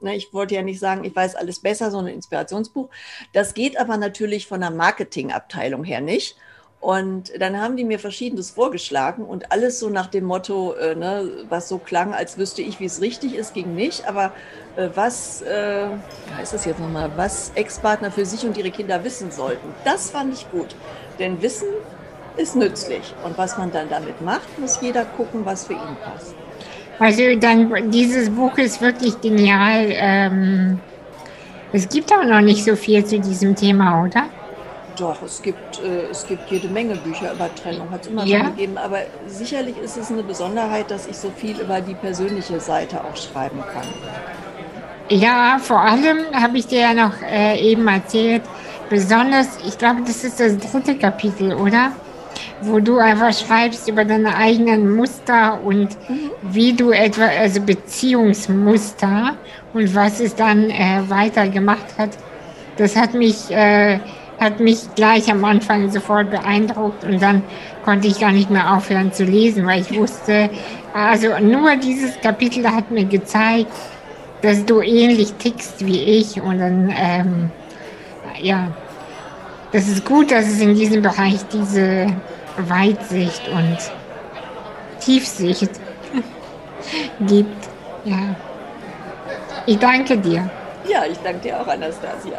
ne, ich wollte ja nicht sagen, ich weiß alles besser, sondern Inspirationsbuch. Das geht aber natürlich von der Marketingabteilung her nicht. Und dann haben die mir Verschiedenes vorgeschlagen und alles so nach dem Motto, äh, ne, was so klang, als wüsste ich, wie es richtig ist, ging nicht. Aber äh, was, äh, heißt das jetzt nochmal, was Ex-Partner für sich und ihre Kinder wissen sollten, das fand ich gut. Denn Wissen ist nützlich. Und was man dann damit macht, muss jeder gucken, was für ihn passt. Also dann, dieses Buch ist wirklich genial. Ähm, es gibt auch noch nicht so viel zu diesem Thema, oder? Doch, es gibt, äh, es gibt jede Menge Bücher über Trennung, hat es immer ja? schon gegeben. Aber sicherlich ist es eine Besonderheit, dass ich so viel über die persönliche Seite auch schreiben kann. Ja, vor allem habe ich dir ja noch äh, eben erzählt, besonders, ich glaube, das ist das dritte Kapitel, oder? Wo du einfach schreibst über deine eigenen Muster und mhm. wie du etwa, also Beziehungsmuster und was es dann äh, weiter gemacht hat. Das hat mich äh, hat mich gleich am Anfang sofort beeindruckt und dann konnte ich gar nicht mehr aufhören zu lesen, weil ich wusste, also nur dieses Kapitel hat mir gezeigt, dass du ähnlich tickst wie ich und dann, ähm, ja, das ist gut, dass es in diesem Bereich diese Weitsicht und Tiefsicht gibt. Ja. Ich danke dir. Ja, ich danke dir auch, Anastasia.